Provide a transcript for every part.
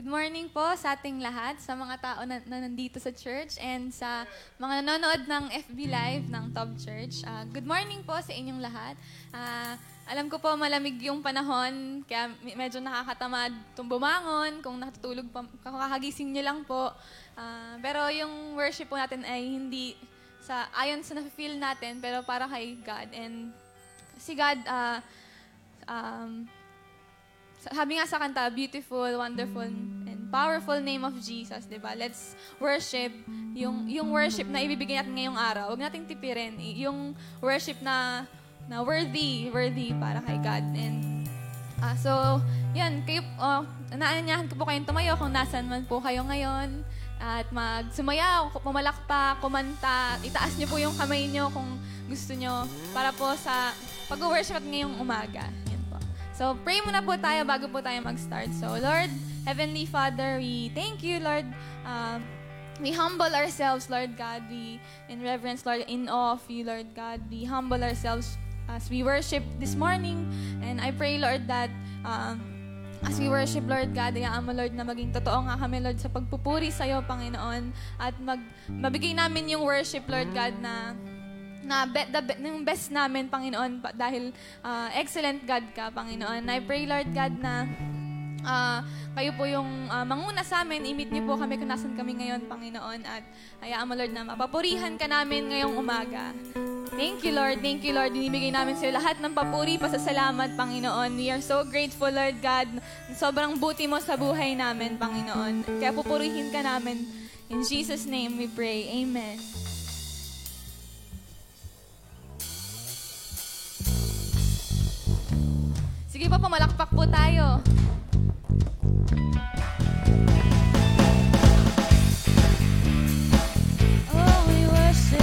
Good morning po sa ating lahat, sa mga tao na, na nandito sa church and sa mga nanonood ng FB Live ng Top Church. Ah, good morning po sa inyong lahat. Ah, alam ko po malamig yung panahon, kaya me- medyo nakakatamad itong bumangon. Kung natutulog pa, kakagising nyo lang po. Ah, pero yung worship po natin ay hindi sa ayon sa na-feel natin, pero para kay God. And si God, ah, um, sabi nga sa kanta, beautiful, wonderful, and powerful name of Jesus, di ba? Let's worship yung, yung worship na ibibigay natin ngayong araw. Huwag nating tipirin. Yung worship na, na worthy, worthy para kay God. And ah, so, yan, kayo, oh, naanyahan ko po kayong tumayo kung nasan man po kayo ngayon. At magsumayaw, pumalakpak, kumanta, itaas niyo po yung kamay niyo kung gusto niyo para po sa pag-worship at ngayong umaga. So, pray muna po tayo bago po tayo mag-start. So, Lord, Heavenly Father, we thank you, Lord. Um, we humble ourselves, Lord God. We, in reverence, Lord, in awe of you, Lord God. We humble ourselves as we worship this morning. And I pray, Lord, that um, as we worship, Lord God, hayaan mo, Lord, na maging totoo nga kami, Lord, sa pagpupuri sa iyo, Panginoon. At mag, mabigay namin yung worship, Lord God, na na be, the, yung best namin, Panginoon, pa- dahil ah, excellent God ka, Panginoon. I pray, Lord God, na ah, kayo po yung ah, manguna sa amin. I-meet niyo po kami kung nasan kami ngayon, Panginoon. At hayaan mo, Lord, na mapapurihan ka namin ngayong umaga. Thank you, Lord. Thank you, Lord. Dinibigay namin sa iyo lahat ng papuri, pasasalamat, Panginoon. We are so grateful, Lord God. Sobrang buti mo sa buhay namin, Panginoon. Kaya pupurihin ka namin. In Jesus' name we pray. Amen. Sige po, pumalakpak po tayo. Oh, we worship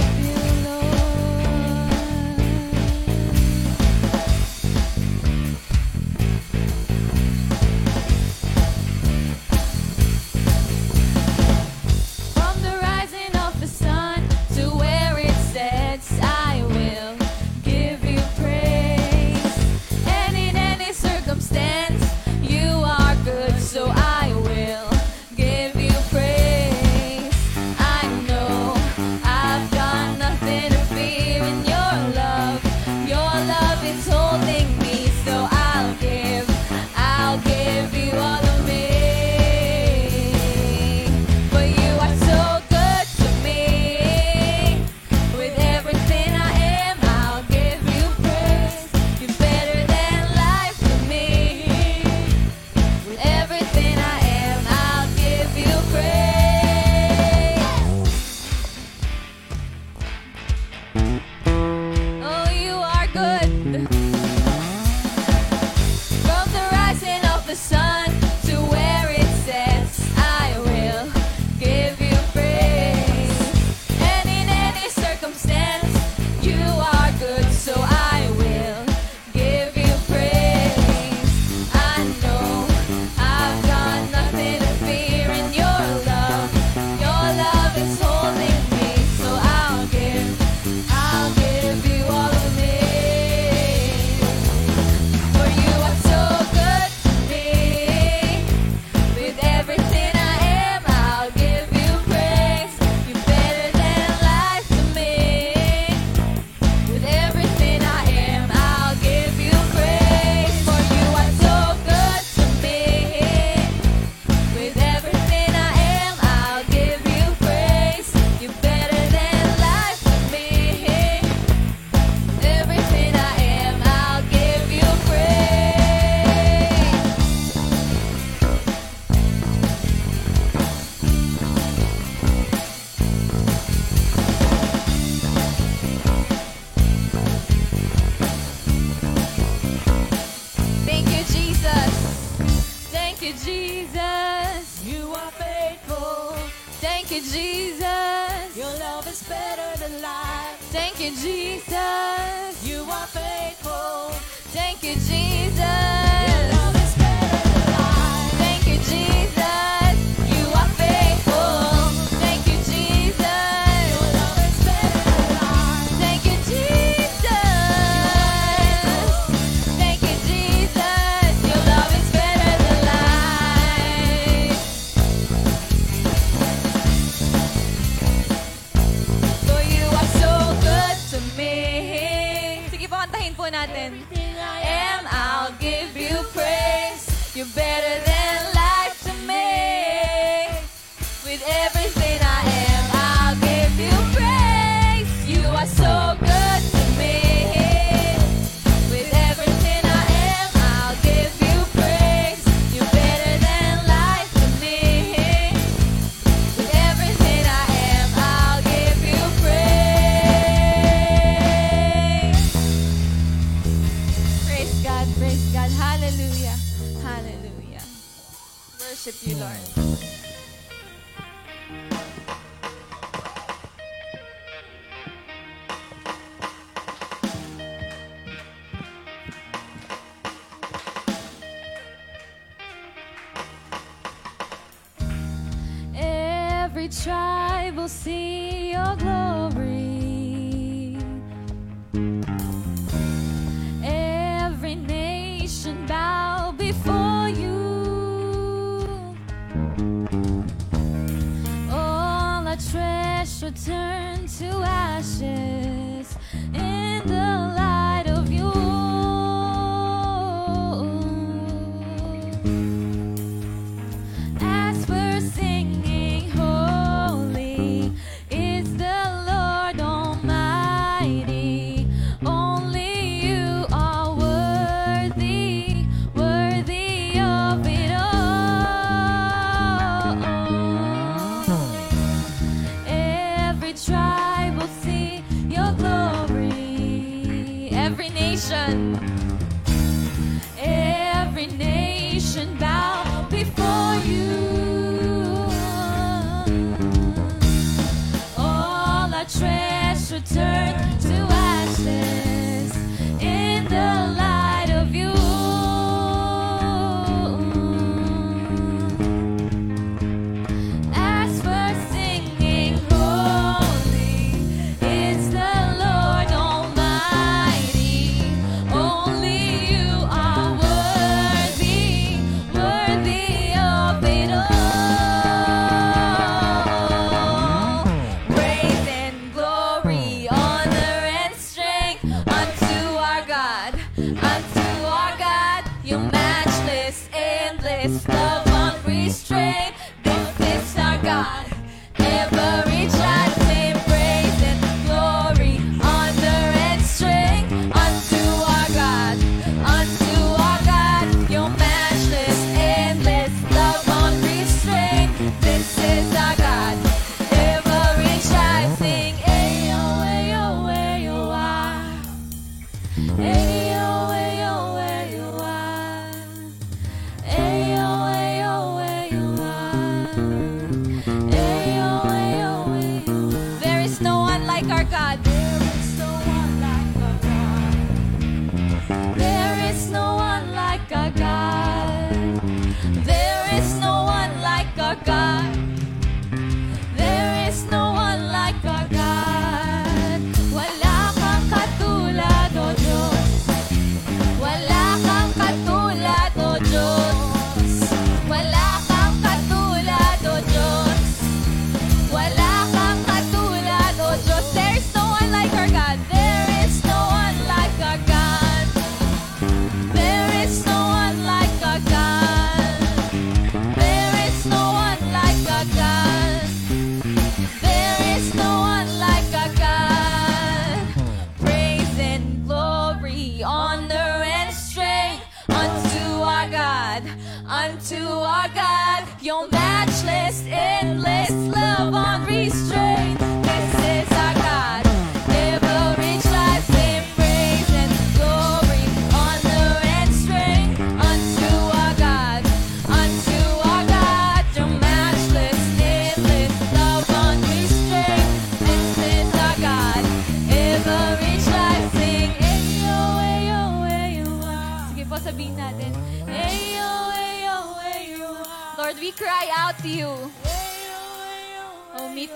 see your glory. Every nation bow before you. All our treasure turn to ashes.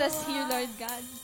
us here, Lord God.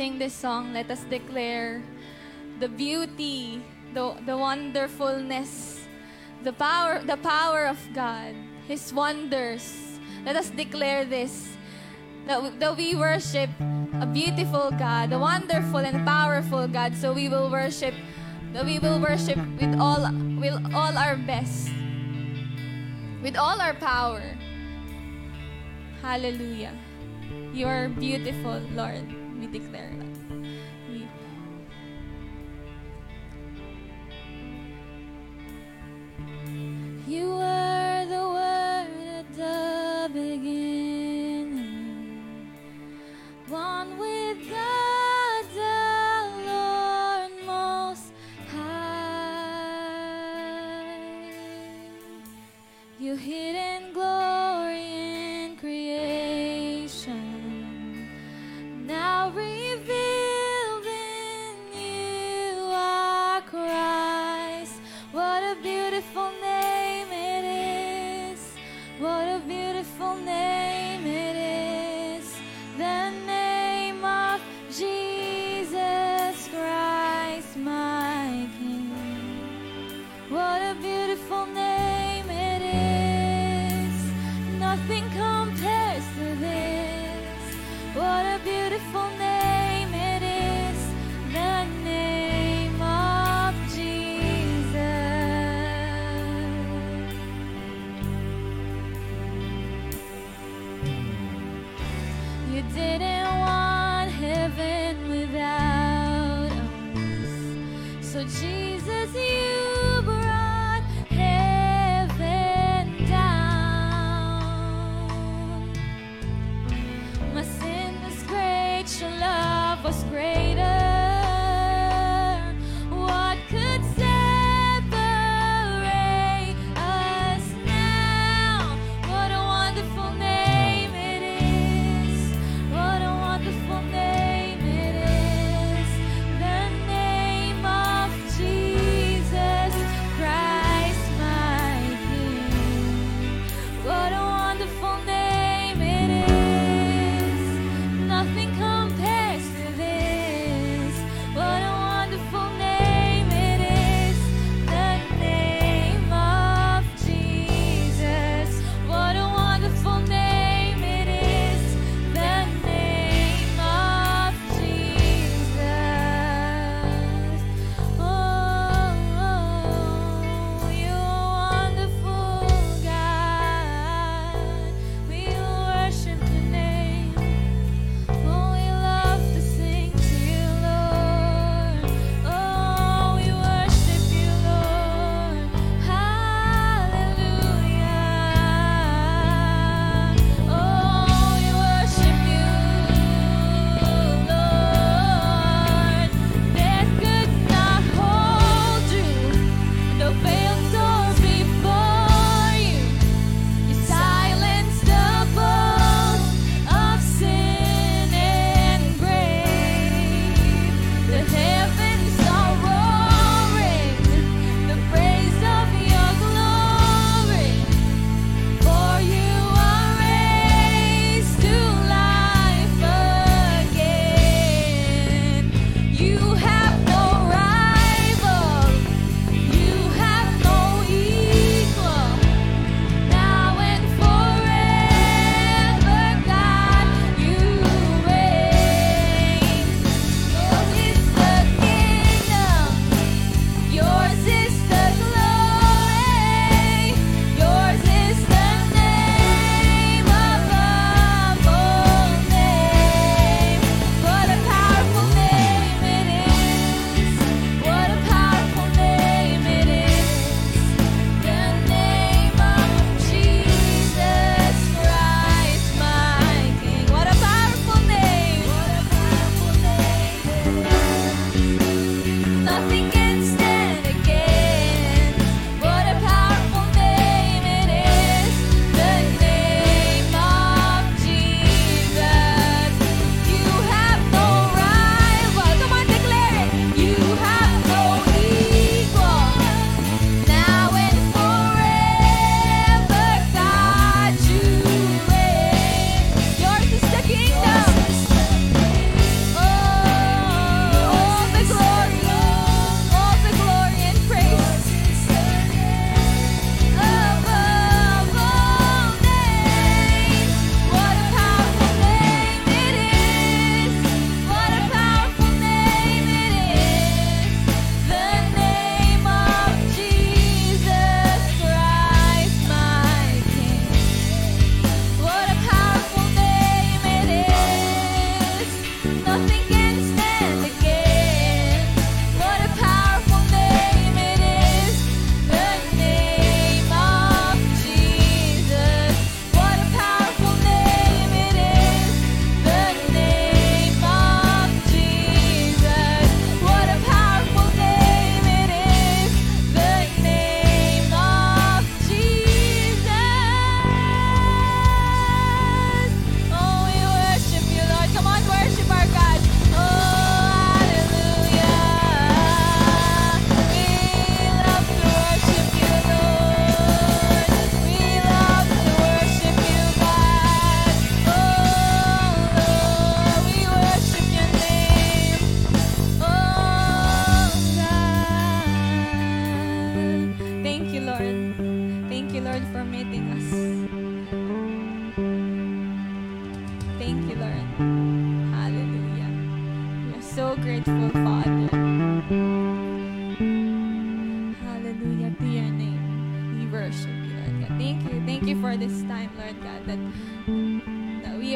Sing this song, let us declare the beauty, the, the wonderfulness, the power, the power of God, His wonders. Let us declare this that we, that we worship a beautiful God, a wonderful and powerful God. So we will worship, that we will worship with all with all our best, with all our power. Hallelujah. You are beautiful, Lord. We declare that. You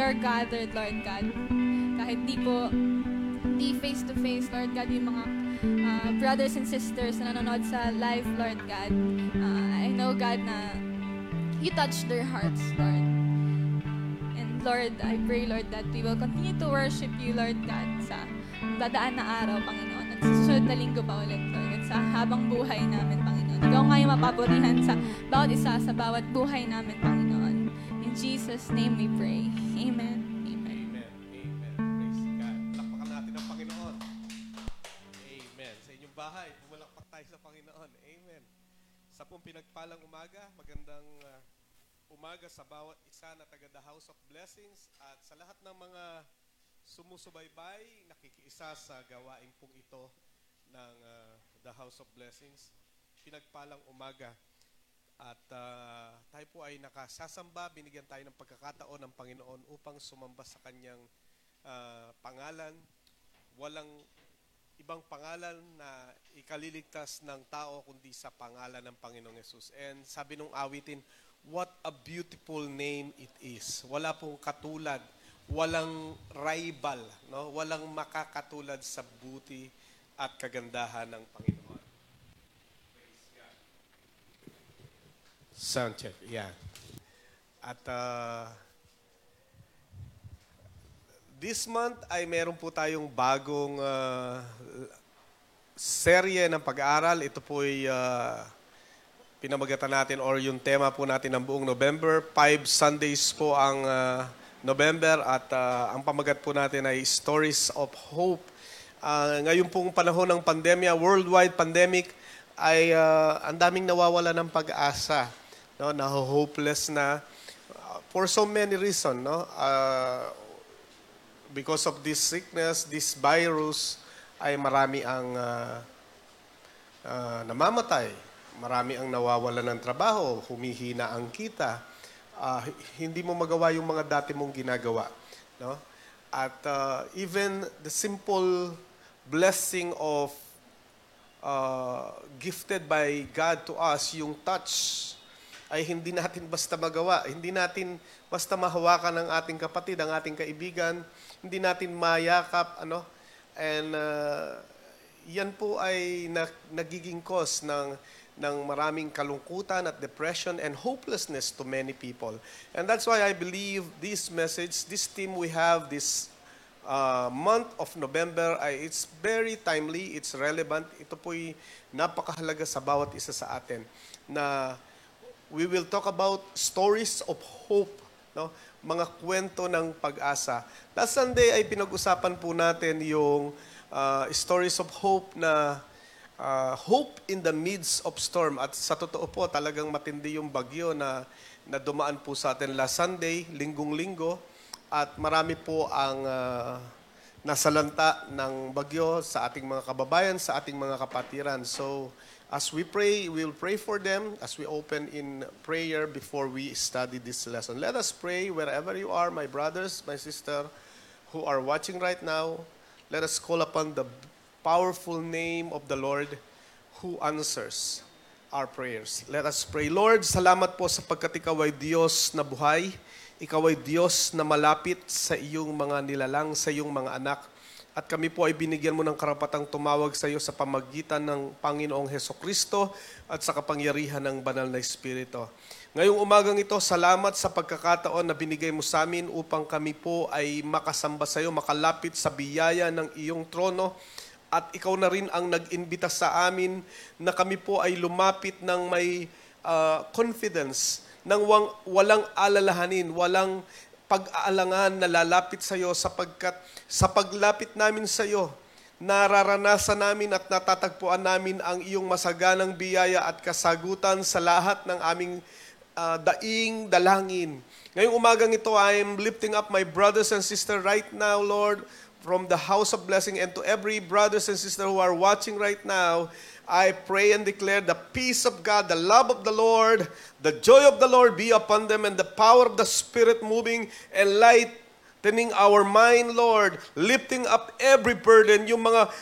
are gathered, Lord God. Kahit di po, di face-to-face, Lord God, yung mga uh, brothers and sisters na nanonood sa live, Lord God. Uh, I know, God, na you touch their hearts, Lord. And Lord, I pray, Lord, that we will continue to worship you, Lord God, sa dadaan na araw, Panginoon. At susunod na linggo pa ulit, Lord. At sa habang buhay namin, Panginoon. Ikaw nga yung mapapurihan sa bawat isa, sa bawat buhay namin, Panginoon. In Jesus' name we pray. Amen. Amen. Amen. Amen. Praise God. Palakpakan natin ang Panginoon. Amen. Sa inyong bahay, pumalakpak tayo sa Panginoon. Amen. Sa pong pinagpalang umaga, magandang uh, umaga sa bawat isa na taga The House of Blessings at sa lahat ng mga sumusubaybay, nakikiisa sa gawain pong ito ng uh, The House of Blessings. Pinagpalang umaga. At ah, tayo po ay nakasasamba, binigyan tayo ng pagkakataon ng Panginoon upang sumamba sa kanyang ah, pangalan. Walang ibang pangalan na ikaliligtas ng tao kundi sa pangalan ng Panginoong Yesus. And sabi nung awitin, what a beautiful name it is. Wala pong katulad, walang rival, no? walang makakatulad sa buti at kagandahan ng Panginoon. Sound check, yeah. At uh, this month ay meron po tayong bagong uh, serye ng pag-aaral. Ito po ay uh, pinamagatan natin or yung tema po natin ng buong November. Five Sundays po ang uh, November at uh, ang pamagat po natin ay Stories of Hope. Uh, ngayon pong panahon ng pandemya, worldwide pandemic, ay uh, ang daming nawawala ng pag-asa. No, na hopeless na uh, for so many reasons, no? Uh, because of this sickness, this virus, ay marami ang uh, uh, namamatay. Marami ang nawawala ng trabaho, humihina ang kita. Uh, hindi mo magawa yung mga dati mong ginagawa. No? At uh, even the simple blessing of uh, gifted by God to us, yung touch, ay hindi natin basta magawa. Hindi natin basta mahawakan ng ating kapatid, ang ating kaibigan. Hindi natin mayakap, ano. And uh, yan po ay na, nagiging cause ng ng maraming kalungkutan at depression and hopelessness to many people. And that's why I believe this message, this theme we have this uh, month of November, ay it's very timely, it's relevant. Ito po'y napakahalaga sa bawat isa sa atin na we will talk about stories of hope, no? Mga kwento ng pag-asa. Last Sunday ay pinag-usapan po natin yung uh, stories of hope na uh, hope in the midst of storm. At sa totoo po, talagang matindi yung bagyo na, na dumaan po sa atin last Sunday, linggong-linggo. At marami po ang uh, nasalanta ng bagyo sa ating mga kababayan, sa ating mga kapatiran. So, as we pray, we'll pray for them as we open in prayer before we study this lesson. Let us pray wherever you are, my brothers, my sister, who are watching right now. Let us call upon the powerful name of the Lord who answers our prayers. Let us pray. Lord, salamat po sapagkat ikaw ay Diyos na buhay. Ikaw ay Diyos na malapit sa iyong mga nilalang, sa iyong mga anak. At kami po ay binigyan mo ng karapatang tumawag sa iyo sa pamagitan ng Panginoong Heso Kristo at sa kapangyarihan ng Banal na Espiritu. Ngayong umagang ito, salamat sa pagkakataon na binigay mo sa amin upang kami po ay makasamba sa iyo, makalapit sa biyaya ng iyong trono. At ikaw na rin ang nag-imbita sa amin na kami po ay lumapit ng may uh, confidence, ng walang alalahanin, walang pag-aalangan na lalapit sa iyo sapagkat sa paglapit namin sa iyo, nararanasan namin at natatagpuan namin ang iyong masaganang biyaya at kasagutan sa lahat ng aming uh, daing dalangin. Ngayong umagang ito, I am lifting up my brothers and sisters right now, Lord, from the house of blessing and to every brothers and sister who are watching right now, I pray and declare the peace of God, the love of the Lord, the joy of the Lord be upon them and the power of the Spirit moving and lightening our mind, Lord, lifting up every burden, yung mga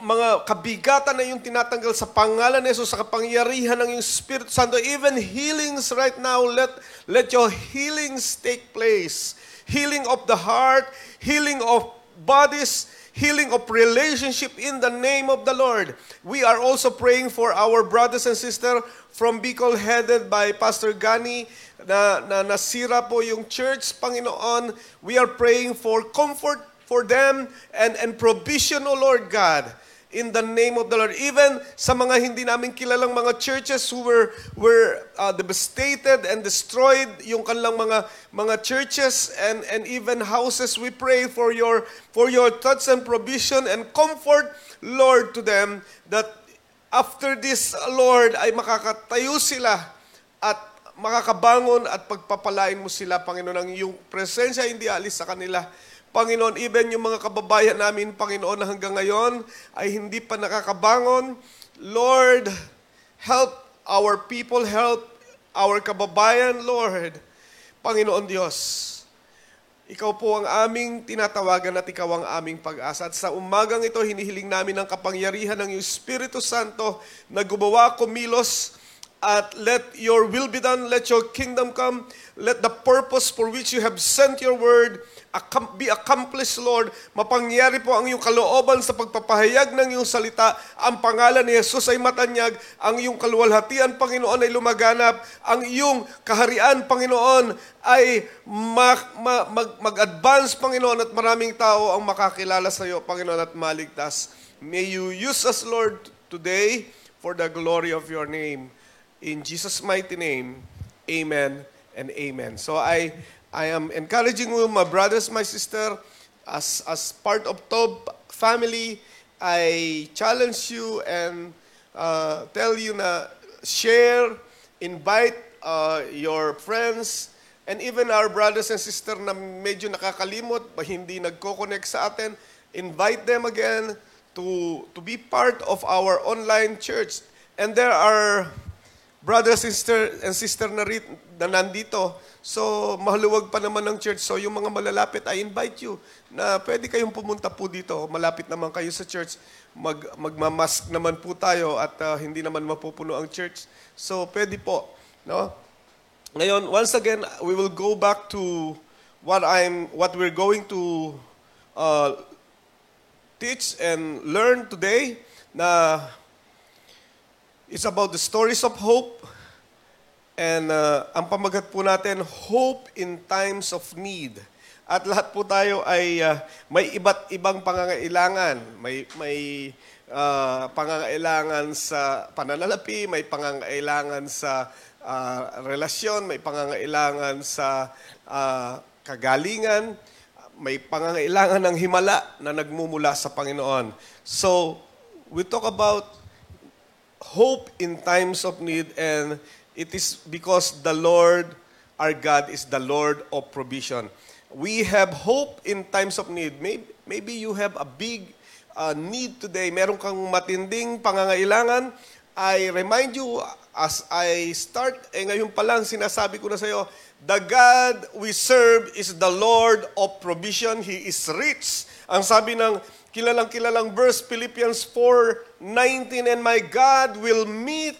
mga kabigatan na yung tinatanggal sa pangalan ni Jesus, sa kapangyarihan ng yung Espiritu Santo, even healings right now, let, let your healings take place. Healing of the heart, healing of bodies, healing of relationship in the name of the Lord. We are also praying for our brothers and sisters from Bicol headed by Pastor Gani na, na nasira po yung church, Panginoon. We are praying for comfort for them and, and provision, O Lord God, in the name of the Lord. Even sa mga hindi namin kilalang mga churches who were, were uh, devastated and destroyed, yung kanilang mga, mga churches and, and even houses, we pray for your, for your touch and provision and comfort, Lord, to them that after this, Lord, ay makakatayo sila at makakabangon at pagpapalain mo sila, Panginoon, ang iyong presensya hindi alis sa kanila. Panginoon, even yung mga kababayan namin, Panginoon, na hanggang ngayon ay hindi pa nakakabangon. Lord, help our people, help our kababayan, Lord. Panginoon Diyos, ikaw po ang aming tinatawagan at ikaw ang aming pag-asa. At sa umagang ito, hinihiling namin ang kapangyarihan ng iyong Espiritu Santo na gumawa, kumilos, at let your will be done, let your kingdom come, let the purpose for which you have sent your word be accomplished, Lord. Mapangyari po ang iyong kalooban sa pagpapahayag ng iyong salita. Ang pangalan ni Jesus ay matanyag, ang iyong kaluwalhatian, Panginoon, ay lumaganap, ang iyong kaharian, Panginoon, ay ma- ma- mag- mag-advance, Panginoon, at maraming tao ang makakilala sa iyo, Panginoon, at maligtas. May you use us, Lord, today for the glory of your name. In Jesus' mighty name, amen and amen. So I I am encouraging you, my brothers, my sister, as as part of Tob family, I challenge you and uh, tell you na share, invite uh, your friends, and even our brothers and sister na medyo nakakalimot, hindi nagko-connect sa atin, invite them again to to be part of our online church. And there are brothers and sister, and sister na, rit, na nandito. So, mahaluwag pa naman ng church. So, yung mga malalapit, I invite you na pwede kayong pumunta po dito. Malapit naman kayo sa church. Mag, magmamask naman po tayo at uh, hindi naman mapupuno ang church. So, pwede po. No? Ngayon, once again, we will go back to what I'm, what we're going to uh, teach and learn today na It's about the stories of hope. And uh, ang pamagat po natin, hope in times of need. At lahat po tayo ay uh, may iba't ibang pangangailangan. May may uh, pangangailangan sa pananalapi, may pangangailangan sa uh, relasyon, may pangangailangan sa uh, kagalingan, may pangangailangan ng himala na nagmumula sa Panginoon. So, we talk about hope in times of need and it is because the Lord our God is the Lord of provision. We have hope in times of need. Maybe, maybe you have a big uh, need today. Meron kang matinding pangangailangan. I remind you as I start, eh ngayon pa lang sinasabi ko na sa iyo, the God we serve is the Lord of provision. He is rich. Ang sabi ng kilalang kilalang verse Philippians 4:19 and my God will meet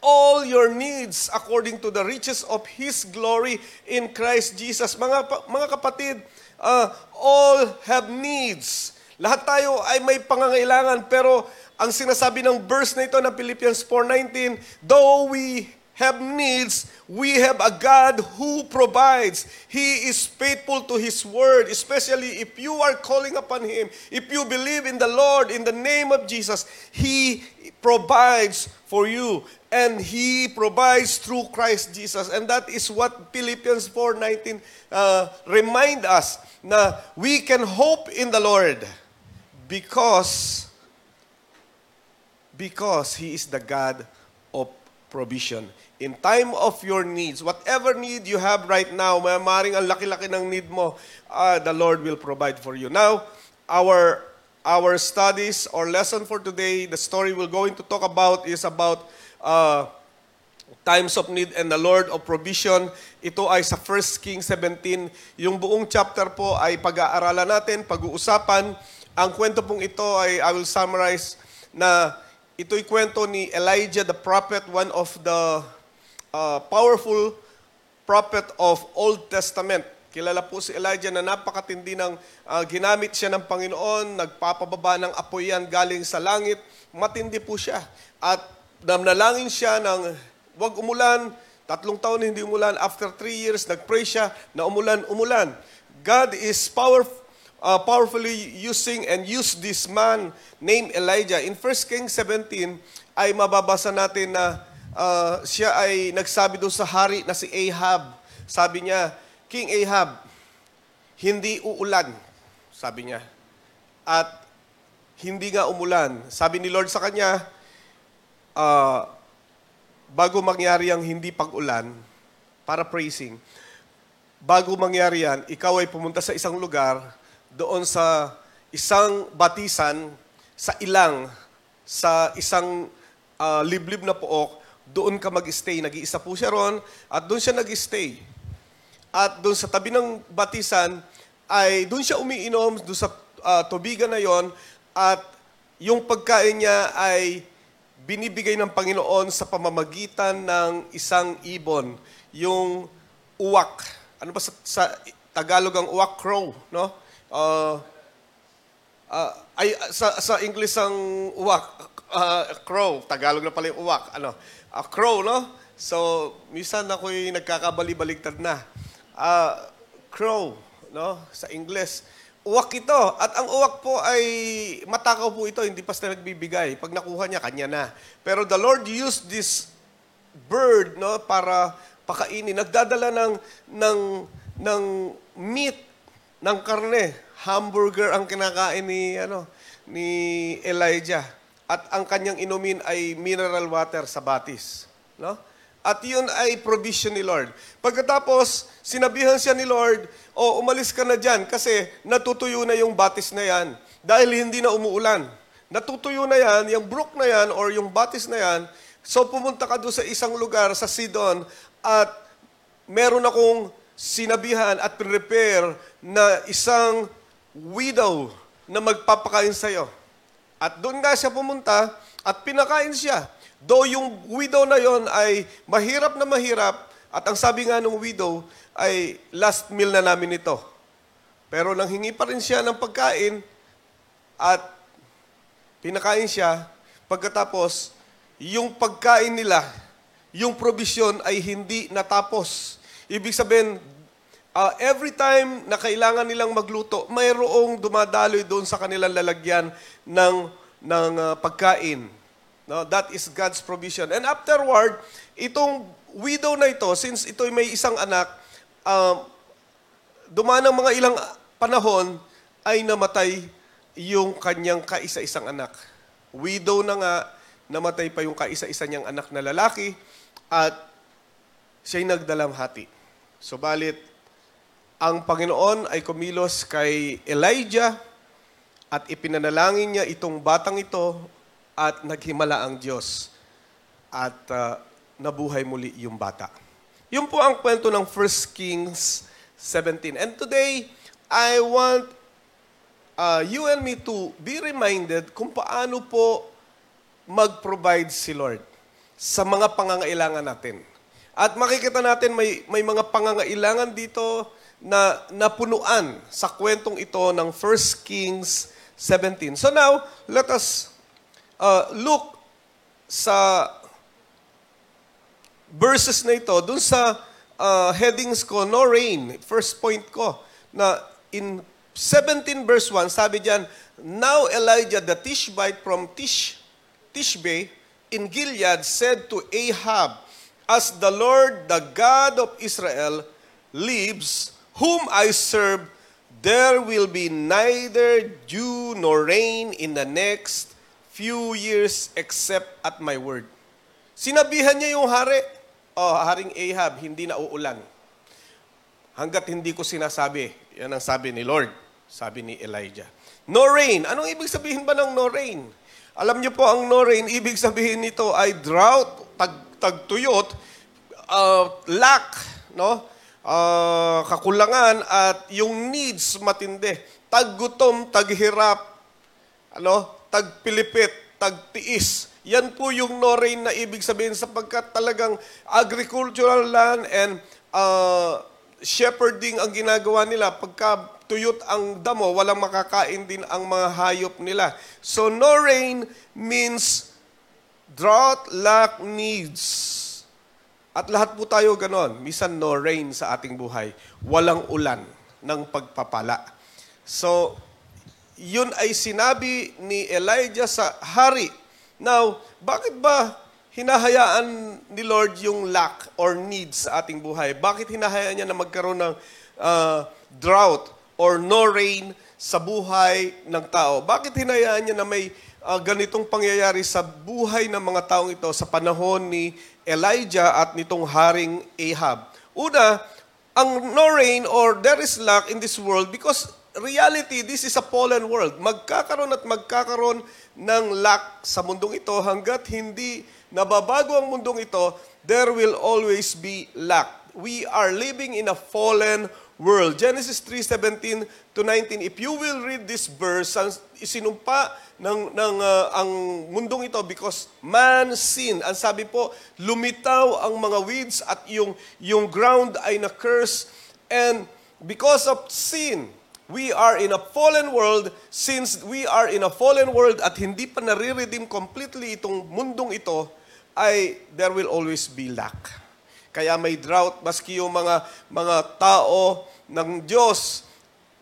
all your needs according to the riches of his glory in Christ Jesus. Mga mga kapatid, uh, all have needs. Lahat tayo ay may pangangailangan pero ang sinasabi ng verse na ito ng Philippians 4:19, though we have needs, we have a God who provides. He is faithful to His word, especially if you are calling upon Him. If you believe in the Lord, in the name of Jesus, He provides for you. And He provides through Christ Jesus. And that is what Philippians 4.19 uh, remind us na we can hope in the Lord because because He is the God of provision. In time of your needs, whatever need you have right now, may maring ang laki-laki ng need mo, uh, the Lord will provide for you. Now, our our studies or lesson for today, the story we're going to talk about is about uh, times of need and the Lord of provision. Ito ay sa 1 Kings 17. Yung buong chapter po ay pag-aaralan natin, pag-uusapan Ang kwento pong ito ay, I will summarize, na ito'y kwento ni Elijah the prophet, one of the uh, powerful prophet of Old Testament. Kilala po si Elijah na napakatindi ng uh, ginamit siya ng Panginoon, nagpapababa ng apoy yan galing sa langit. Matindi po siya. At namnalangin siya ng wag umulan, tatlong taon hindi umulan. After three years, nagpray siya na umulan, umulan. God is power, uh, powerfully using and used this man named Elijah. In 1 Kings 17 ay mababasa natin na uh, siya ay nagsabi doon sa hari na si Ahab. Sabi niya, King Ahab, hindi uulan, sabi niya. At hindi nga umulan. Sabi ni Lord sa kanya, uh, bago mangyari ang hindi pag-ulan, para praising, bago mangyari yan, ikaw ay pumunta sa isang lugar, doon sa isang batisan, sa ilang, sa isang uh, liblib na pook, doon ka mag-stay. Nag-iisa po siya ron, at doon siya nag-stay. At doon sa tabi ng batisan, ay doon siya umiinom, doon sa uh, tubigan na yon at yung pagkain niya ay binibigay ng Panginoon sa pamamagitan ng isang ibon, yung uwak. Ano ba sa, sa Tagalog ang uwak? Crow, no? Uh, uh, ay, sa, sa English ang uwak, uh, crow. Tagalog na pala yung uwak. Ano? Uh, crow, no? So, minsan ako'y nagkakabali-baligtad na uh, crow, no? Sa English. Uwak ito. At ang uwak po ay matakaw po ito, hindi pa sila nagbibigay. Pag nakuha niya, kanya na. Pero the Lord used this bird, no, para pakainin. Nagdadala ng ng ng meat, ng karne. Hamburger ang kinakain ni ano ni Elijah. At ang kanyang inumin ay mineral water sa batis, no? At yun ay provision ni Lord. Pagkatapos, sinabihan siya ni Lord, o oh, umalis ka na dyan kasi natutuyo na yung batis na yan dahil hindi na umuulan. Natutuyo na yan, yung brook na yan or yung batis na yan, so pumunta ka doon sa isang lugar sa Sidon at meron akong sinabihan at prepare na isang widow na magpapakain sa'yo. At doon nga siya pumunta at pinakain siya. Though yung widow na yon ay mahirap na mahirap, at ang sabi nga ng widow ay last meal na namin ito. Pero nang hingi pa rin siya ng pagkain at pinakain siya, pagkatapos, yung pagkain nila, yung provision ay hindi natapos. Ibig sabihin, uh, every time na kailangan nilang magluto, mayroong dumadaloy doon sa kanilang lalagyan ng, ng uh, pagkain. No, that is God's provision. And afterward, itong widow na ito, since ito may isang anak, um, dumaan ng mga ilang panahon, ay namatay yung kanyang kaisa-isang anak. Widow na nga, namatay pa yung kaisa-isa niyang anak na lalaki, at siya'y nagdalamhati. Subalit, ang Panginoon ay kumilos kay Elijah at ipinanalangin niya itong batang ito at naghimala ang Diyos at uh, nabuhay muli yung bata. Yun po ang kwento ng 1 Kings 17. And today, I want uh, you and me to be reminded kung paano po mag-provide si Lord sa mga pangangailangan natin. At makikita natin may, may mga pangangailangan dito na napunuan sa kwentong ito ng 1 Kings 17. So now, let us uh, look sa verses na ito, dun sa uh, headings ko, no rain, first point ko, na in 17 verse 1, sabi diyan, Now Elijah the Tishbite from Tish, Tishbe in Gilead said to Ahab, As the Lord, the God of Israel, lives, whom I serve, there will be neither dew nor rain in the next few years except at my word. Sinabihan niya yung hari, oh, Haring Ahab, hindi na uulan. Hanggat hindi ko sinasabi, yan ang sabi ni Lord, sabi ni Elijah. No rain. Anong ibig sabihin ba ng no rain? Alam niyo po, ang no rain, ibig sabihin nito ay drought, tag, tagtuyot, uh, lack, no? Uh, kakulangan at yung needs matindi. Taggutom, taghirap, ano, tagpilipit, tagtiis. Yan po yung no rain na ibig sabihin sapagkat talagang agricultural land and uh, shepherding ang ginagawa nila. Pagka tuyot ang damo, walang makakain din ang mga hayop nila. So no rain means drought, lack, needs. At lahat po tayo ganon. Misan no rain sa ating buhay. Walang ulan ng pagpapala. So, yun ay sinabi ni Elijah sa hari. Now, bakit ba hinahayaan ni Lord yung lack or needs sa ating buhay? Bakit hinahayaan niya na magkaroon ng uh, drought or no rain sa buhay ng tao? Bakit hinayaan niya na may uh, ganitong pangyayari sa buhay ng mga taong ito sa panahon ni Elijah at nitong haring Ahab? Una, ang no rain or there is lack in this world because reality, this is a fallen world. Magkakaroon at magkakaroon ng lack sa mundong ito hanggat hindi nababago ang mundong ito, there will always be lack. We are living in a fallen world. Genesis 3:17 to 19. If you will read this verse, isinumpa ng ng uh, ang mundong ito because man sin. Ang sabi po, lumitaw ang mga weeds at yung yung ground ay na curse and because of sin, we are in a fallen world. Since we are in a fallen world at hindi pa nare-redeem completely itong mundong ito, ay there will always be lack. Kaya may drought, maski yung mga, mga tao ng Diyos,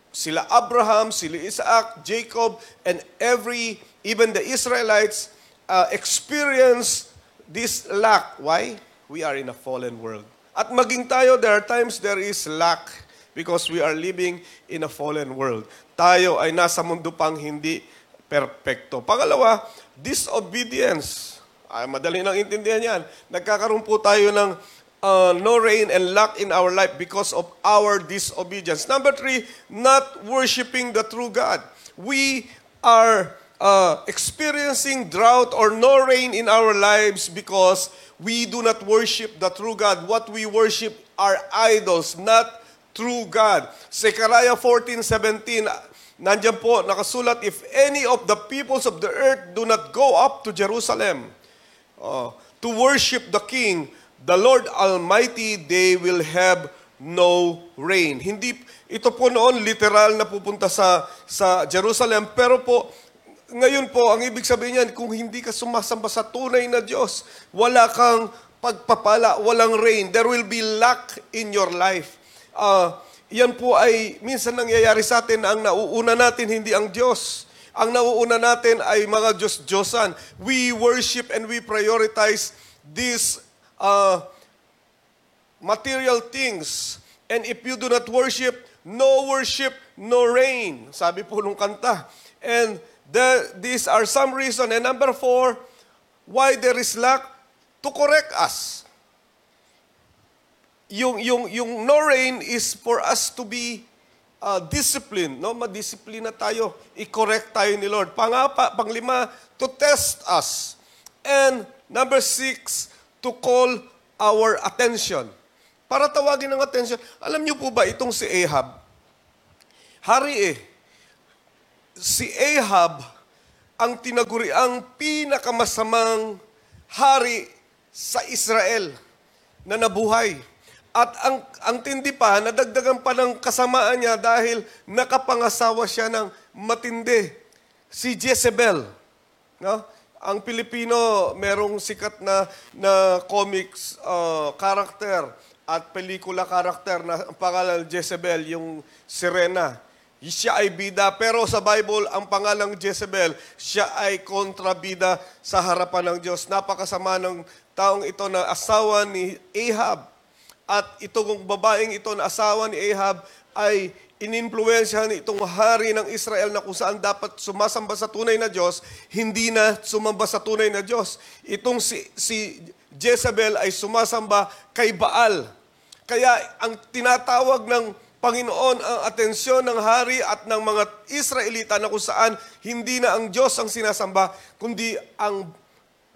sila Abraham, sila Isaac, Jacob, and every, even the Israelites, uh, experience this lack. Why? We are in a fallen world. At maging tayo, there are times there is lack because we are living in a fallen world. Tayo ay nasa mundo pang hindi perpekto. Pangalawa, disobedience. Ay, madali nang intindihan yan. Nagkakaroon po tayo ng uh, no rain and lack in our life because of our disobedience. Number three, not worshiping the true God. We are uh, experiencing drought or no rain in our lives because we do not worship the true God. What we worship are idols, not true God. Zechariah 14:17, nandiyan po nakasulat, if any of the peoples of the earth do not go up to Jerusalem uh, to worship the King, the Lord Almighty, they will have no rain. Hindi ito po noon literal na pupunta sa sa Jerusalem, pero po ngayon po ang ibig sabihin niyan kung hindi ka sumasamba sa tunay na Diyos, wala kang pagpapala, walang rain. There will be lack in your life. Uh, yan po ay minsan nangyayari sa atin ang nauuna natin hindi ang Diyos. Ang nauuna natin ay mga Diyos-Diyosan. We worship and we prioritize these uh, material things. And if you do not worship, no worship, no rain. Sabi po nung kanta. And the, these are some reason. And number four, why there is lack? To correct us. Yung, yung, yung no rain is for us to be uh, disciplined. No? Madisiplina tayo. I-correct tayo ni Lord. Pangapa, panglima, to test us. And number six, to call our attention. Para tawagin ng attention. Alam niyo po ba itong si Ahab? Hari eh. Si Ahab ang tinaguri ang pinakamasamang hari sa Israel na nabuhay. At ang, ang tindi pa, nadagdagan pa ng kasamaan niya dahil nakapangasawa siya ng matindi. Si Jezebel. No? Ang Pilipino, merong sikat na, na comics uh, character at pelikula character na ang pangalan Jezebel, yung Sirena. Siya ay bida, pero sa Bible, ang pangalang Jezebel, siya ay kontrabida sa harapan ng Diyos. Napakasama ng taong ito na asawa ni Ahab. At itong babaeng ito na asawa ni Ahab ay ininfluensyahan itong hari ng Israel na kung saan dapat sumasamba sa tunay na Diyos, hindi na sumamba sa tunay na Diyos. Itong si, si Jezebel ay sumasamba kay Baal. Kaya ang tinatawag ng Panginoon ang atensyon ng hari at ng mga Israelita na kung saan hindi na ang Diyos ang sinasamba, kundi ang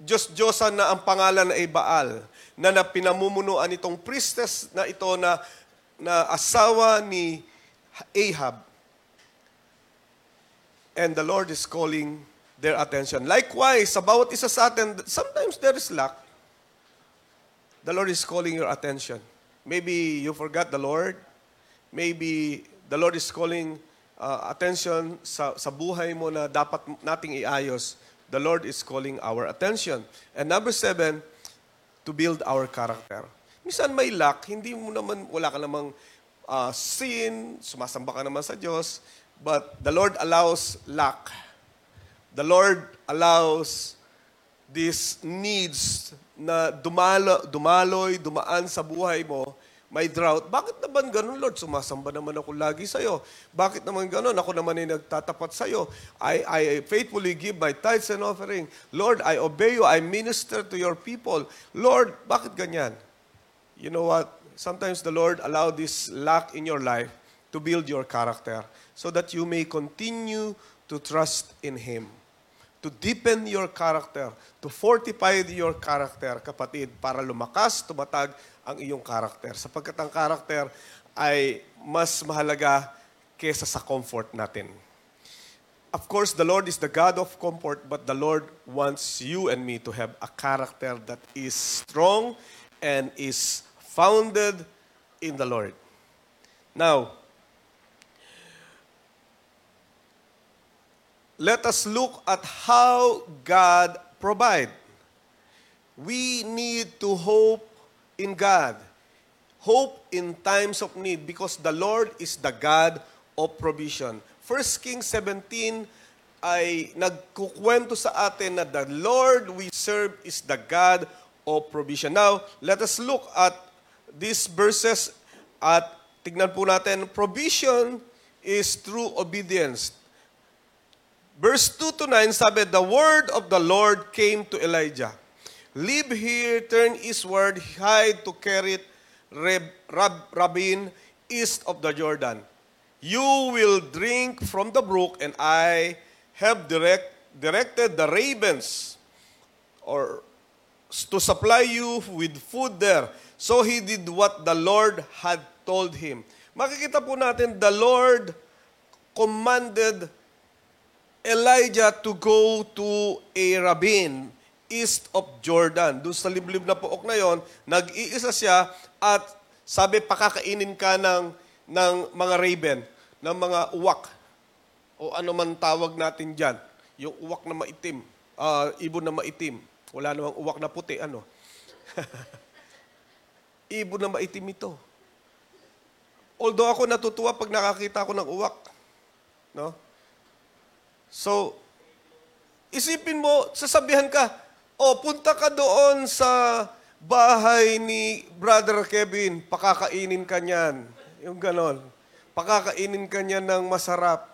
Diyos-Diyosan na ang pangalan ay Baal, na, na pinamumunuan itong priestess na ito na, na asawa ni Ahab. And the Lord is calling their attention. Likewise, sa bawat isa sa atin, sometimes there is lack. The Lord is calling your attention. Maybe you forgot the Lord. Maybe the Lord is calling uh, attention sa, sa buhay mo na dapat nating iayos. The Lord is calling our attention. And number seven, to build our character. Minsan may lack, hindi mo naman, wala ka namang uh, sin, sumasamba ka naman sa Diyos, but the Lord allows lack. The Lord allows these needs na dumalo, dumaloy, dumaan sa buhay mo, may drought. Bakit naman ganun, Lord? Sumasamba naman ako lagi sa'yo. Bakit naman ganun? Ako naman ay nagtatapat sa'yo. I, I faithfully give my tithes and offering. Lord, I obey you. I minister to your people. Lord, bakit ganyan? You know what? Sometimes the Lord allow this lack in your life to build your character so that you may continue to trust in Him to deepen your character, to fortify your character, kapatid, para lumakas, tumatag ang iyong character. Sapagkat ang character ay mas mahalaga kesa sa comfort natin. Of course, the Lord is the God of comfort, but the Lord wants you and me to have a character that is strong and is founded in the Lord. Now, let us look at how God provide. We need to hope in God. Hope in times of need because the Lord is the God of provision. 1 Kings 17 ay nagkukwento sa atin na the Lord we serve is the God of provision. Now, let us look at these verses at tignan po natin, provision is through obedience. Verse 2 to 9 sabi, The word of the Lord came to Elijah. Live here, turn eastward, hide to Kerit Reb, Rab, Rabin, east of the Jordan. You will drink from the brook, and I have direct, directed the ravens or to supply you with food there. So he did what the Lord had told him. Makikita po natin, the Lord commanded Elijah to go to a ravine east of Jordan. Doon sa liblib na puok na yon, nag-iisa siya at sabi pakakainin ka ng, ng mga raven, ng mga uwak. O ano man tawag natin dyan. Yung uwak na maitim. ah, ibon na maitim. Wala namang uwak na puti. Ano? ibon na maitim ito. Although ako natutuwa pag nakakita ko ng uwak. No? So, isipin mo, sasabihan ka, o punta ka doon sa bahay ni Brother Kevin, pakakainin ka niyan. Yung ganon. Pakakainin ka niyan ng masarap.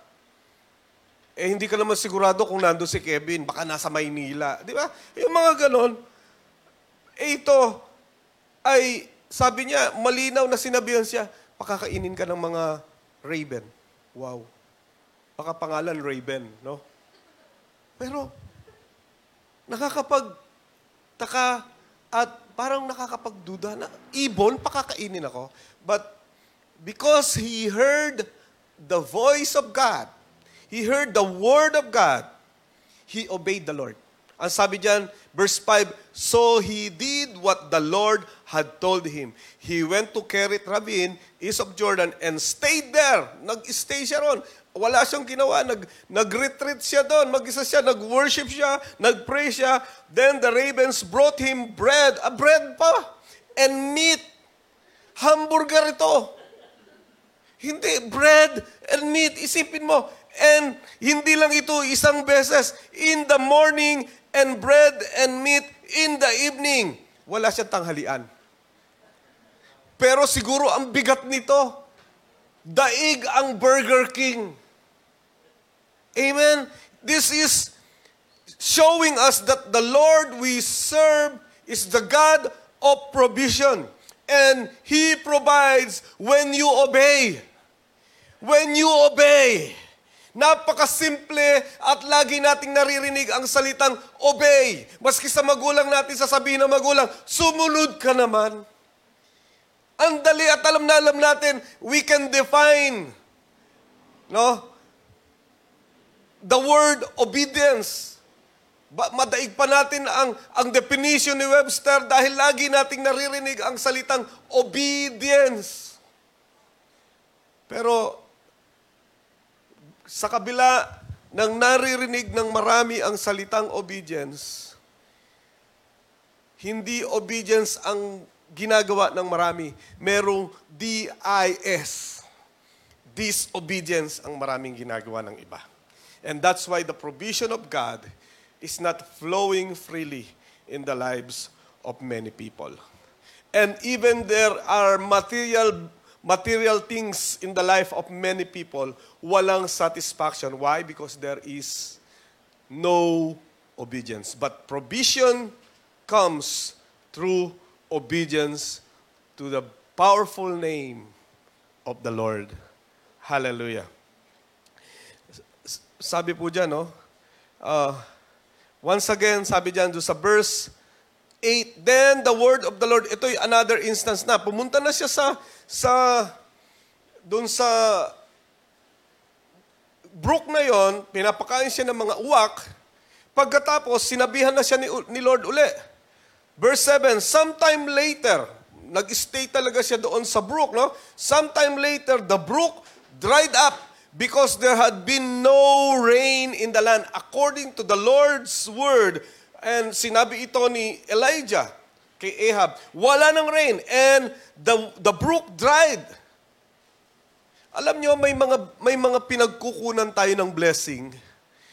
Eh, hindi ka naman sigurado kung nando si Kevin. Baka nasa Maynila. Di ba? Yung mga ganon. Eh, ito ay, sabi niya, malinaw na sinabihan siya, pakakainin ka ng mga raven. Wow. Baka pangalan Raven, no? Pero, nakakapag taka at parang nakakapagduda na ibon, pakakainin ako. But because he heard the voice of God, he heard the word of God, he obeyed the Lord. Ang sabi diyan, verse 5, So he did what the Lord had told him. He went to Kerit Ravine, east of Jordan, and stayed there. Nag-stay siya ron. Wala siyang ginawa. Nag, nag-retreat siya doon. Mag-isa siya. Nag-worship siya. Nag-pray siya. Then the ravens brought him bread. A bread pa. And meat. Hamburger ito. Hindi, bread and meat. Isipin mo. And hindi lang ito isang beses. In the morning and bread and meat in the evening. Wala siyang tanghalian. Pero siguro ang bigat nito, daig ang Burger King. Amen? This is showing us that the Lord we serve is the God of provision. And He provides when you obey. When you obey. Napakasimple at lagi nating naririnig ang salitang obey. Maski sa magulang natin sasabihin ng magulang, sumunod ka naman. Ang dali at alam na alam natin, we can define. No? the word obedience. Ba, madaig pa natin ang, ang definition ni Webster dahil lagi nating naririnig ang salitang obedience. Pero sa kabila ng naririnig ng marami ang salitang obedience, hindi obedience ang ginagawa ng marami. Merong DIS. Disobedience ang maraming ginagawa ng iba. And that's why the provision of God is not flowing freely in the lives of many people. And even there are material material things in the life of many people, walang satisfaction. Why? Because there is no obedience. But provision comes through obedience to the powerful name of the Lord. Hallelujah. Sabi po dyan, no? Uh, once again, sabi dyan sa verse 8, Then the word of the Lord, ito'y another instance na. Pumunta na siya sa, sa, doon sa brook na yon, pinapakain siya ng mga uwak. Pagkatapos, sinabihan na siya ni, ni Lord uli. Verse 7, sometime later, nag-stay talaga siya doon sa brook, no? Sometime later, the brook dried up because there had been no rain in the land according to the Lord's word. And sinabi ito ni Elijah kay Ahab, wala ng rain and the, the brook dried. Alam nyo, may mga, may mga pinagkukunan tayo ng blessing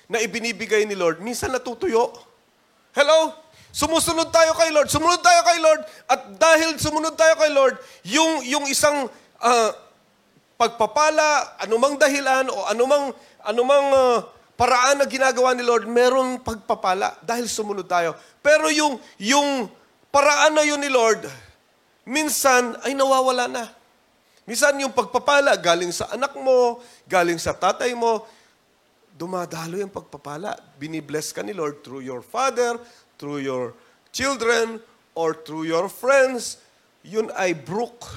na ibinibigay ni Lord. Minsan natutuyo. Hello? Sumusunod tayo kay Lord. Sumunod tayo kay Lord. At dahil sumunod tayo kay Lord, yung, yung isang ah, pagpapala, anumang dahilan o anumang, anumang ah, paraan na ginagawa ni Lord, meron pagpapala dahil sumunod tayo. Pero yung, yung paraan na yun ni Lord, minsan ay nawawala na. Minsan yung pagpapala galing sa anak mo, galing sa tatay mo, dumadalo yung pagpapala. Binibless ka ni Lord through your father, through your children, or through your friends. Yun ay brook.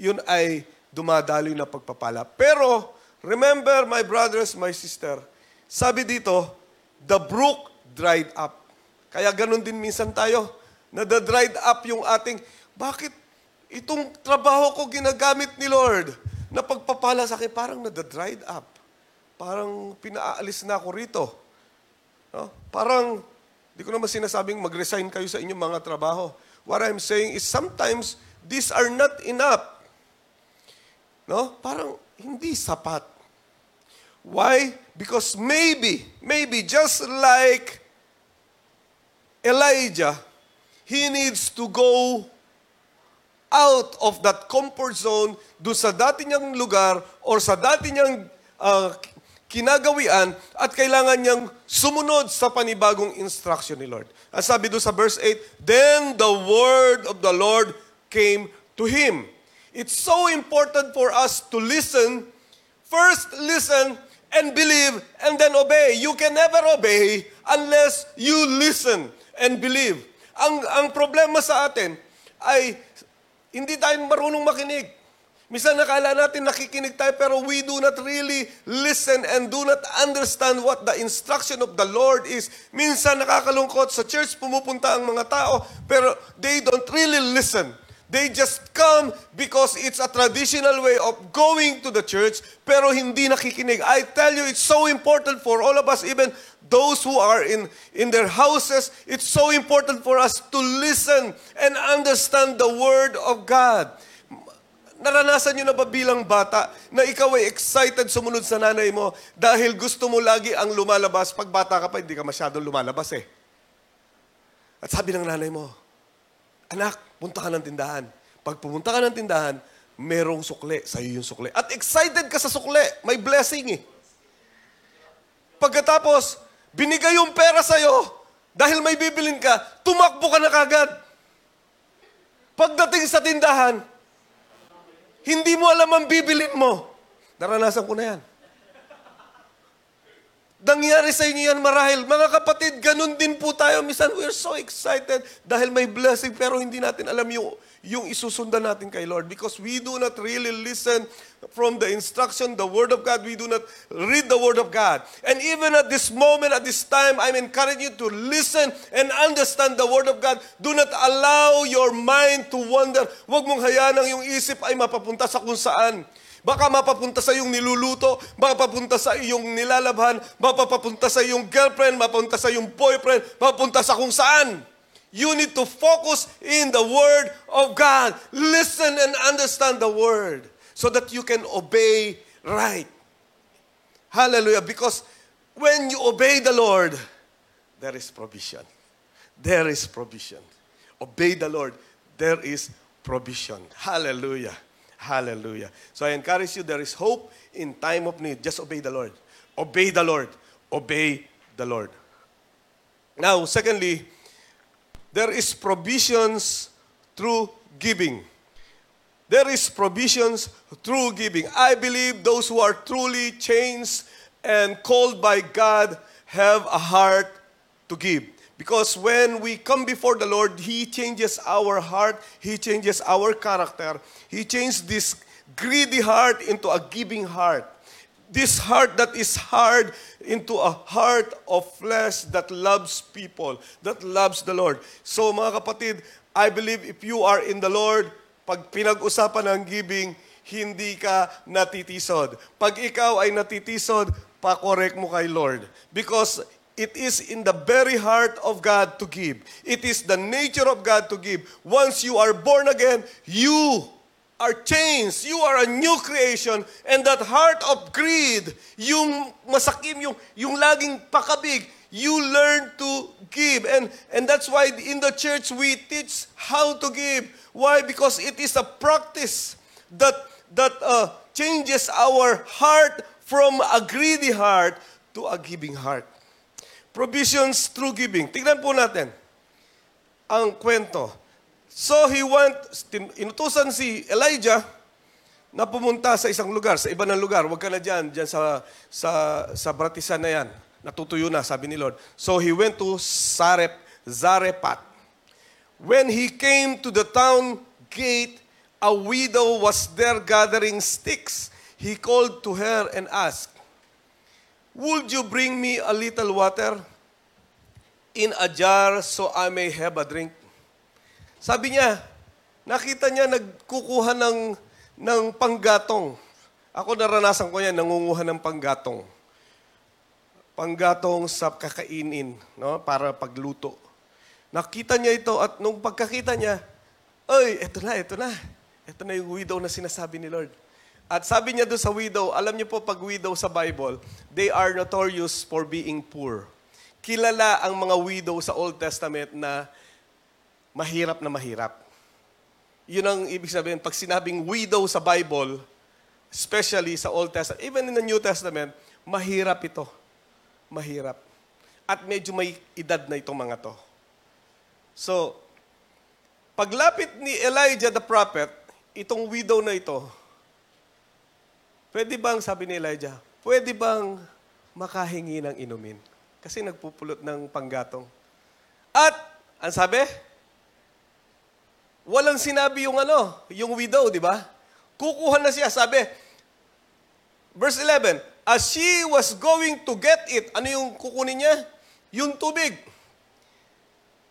Yun ay dumadalo na pagpapala. Pero, remember my brothers, my sister, sabi dito, the brook dried up. Kaya ganun din minsan tayo. Nada-dried up yung ating, bakit itong trabaho ko ginagamit ni Lord na pagpapala sa akin, parang nada-dried up. Parang pinaalis na ako rito. No? Parang, di ko naman sinasabing mag-resign kayo sa inyong mga trabaho. What I'm saying is sometimes these are not enough. No? Parang hindi sapat. Why? Because maybe, maybe just like Elijah, he needs to go out of that comfort zone do sa dati niyang lugar or sa dati niyang ah, kinagawian at kailangan niyang sumunod sa panibagong instruction ni Lord. Ang sabi doon sa verse 8, Then the word of the Lord came to him. It's so important for us to listen. First, listen and believe and then obey. You can never obey unless you listen and believe. Ang, ang problema sa atin ay hindi tayo marunong makinig. Minsan nakala natin nakikinig tayo pero we do not really listen and do not understand what the instruction of the Lord is. Minsan nakakalungkot sa church pumupunta ang mga tao pero they don't really listen. They just come because it's a traditional way of going to the church pero hindi nakikinig. I tell you, it's so important for all of us, even those who are in, in their houses, it's so important for us to listen and understand the Word of God. Naranasan nyo na ba bilang bata na ikaw ay excited sumunod sa nanay mo dahil gusto mo lagi ang lumalabas? Pag bata ka pa, hindi ka masyadong lumalabas eh. At sabi ng nanay mo, anak, punta ka ng tindahan. Pag pumunta ka ng tindahan, merong sukle. Sa'yo yung sukle. At excited ka sa sukle. May blessing eh. Pagkatapos, binigay yung pera sa'yo dahil may bibilin ka, tumakbo ka na kagad. Pagdating sa tindahan, hindi mo alam ang bibilin mo. Naranasan ko na yan. Nangyari sa inyo yan marahil. Mga kapatid, ganun din po tayo. Minsan, we're so excited dahil may blessing pero hindi natin alam yung, yung isusundan natin kay Lord because we do not really listen from the instruction, the Word of God. We do not read the Word of God. And even at this moment, at this time, I'm encouraging you to listen and understand the Word of God. Do not allow your mind to wander. Huwag mong hayaan ang yung isip ay mapapunta sa kung saan. Baka mapapunta sa iyong niluluto, mapapunta sa iyong nilalabhan, mapapunta sa iyong girlfriend, mapapunta sa iyong boyfriend, mapapunta sa kung saan. You need to focus in the Word of God. Listen and understand the Word so that you can obey right. Hallelujah. Because when you obey the Lord, there is provision. There is provision. Obey the Lord, there is provision. Hallelujah. Hallelujah. So I encourage you, there is hope in time of need. Just obey the Lord. Obey the Lord. Obey the Lord. Now, secondly, there is provisions through giving. There is provisions through giving. I believe those who are truly changed and called by God have a heart to give. Because when we come before the Lord, He changes our heart, He changes our character, He changes this greedy heart into a giving heart. This heart that is hard into a heart of flesh that loves people, that loves the Lord. So mga kapatid, I believe if you are in the Lord, pag pinag-usapan ng giving, hindi ka natitisod. Pag ikaw ay natitisod, pa-correct mo kay Lord. Because it is in the very heart of God to give. It is the nature of God to give. Once you are born again, you are changed. You are a new creation. And that heart of greed, yung masakim, yung, yung laging pakabig, you learn to give. And, and that's why in the church we teach how to give. Why? Because it is a practice that, that uh, changes our heart from a greedy heart to a giving heart. Provisions through giving. Tingnan po natin ang kwento. So he went, inutusan si Elijah na pumunta sa isang lugar, sa iba ng lugar. Huwag ka na dyan, dyan sa, sa, sa Bratisan na yan. Natutuyo na, sabi ni Lord. So he went to Sarep, Zarepat. When he came to the town gate, a widow was there gathering sticks. He called to her and asked, Would you bring me a little water in a jar so I may have a drink? Sabi niya, nakita niya nagkukuha ng, ng panggatong. Ako naranasan ko yan, nangunguha ng panggatong. Panggatong sa kakainin, no? para pagluto. Nakita niya ito at nung pagkakita niya, Ay, eto na, eto na. Eto na yung widow na sinasabi ni Lord. At sabi niya doon sa widow, alam niyo po pag widow sa Bible, they are notorious for being poor. Kilala ang mga widow sa Old Testament na mahirap na mahirap. Yun ang ibig sabihin, pag sinabing widow sa Bible, especially sa Old Testament, even in the New Testament, mahirap ito. Mahirap. At medyo may edad na itong mga to. So, paglapit ni Elijah the prophet, itong widow na ito, pwede bang, sabi ni Elijah, pwede bang makahingi ng inumin? Kasi nagpupulot ng panggatong. At, ang sabi, walang sinabi yung ano, yung widow, di ba? Kukuha na siya, sabi, verse 11, as she was going to get it, ano yung kukunin niya? Yung tubig.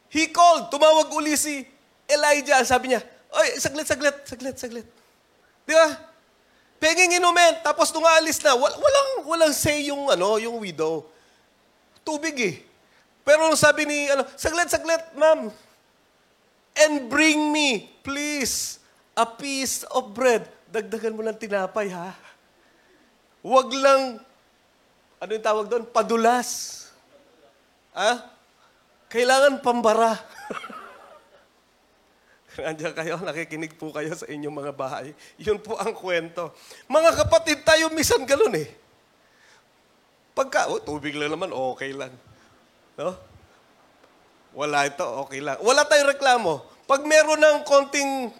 He called, tumawag uli si Elijah, sabi niya, Oy, saglit, saglit, saglit, saglit. Di ba? Penging inumin, tapos nung aalis na, wal- walang, walang say yung, ano, yung widow. Tubig eh. Pero sabi ni, ano, saglit, saglit, ma'am. And bring me, please, a piece of bread. Dagdagan mo ng tinapay, ha? Huwag lang, ano yung tawag doon? Padulas. Ha? Kailangan pambara. Nandiyan kayo, nakikinig po kayo sa inyong mga bahay. Yun po ang kwento. Mga kapatid, tayo misan galon eh. Pagka, oh, tubig lang naman, okay lang. No? Wala ito, okay lang. Wala tayong reklamo. Pag meron ng konting,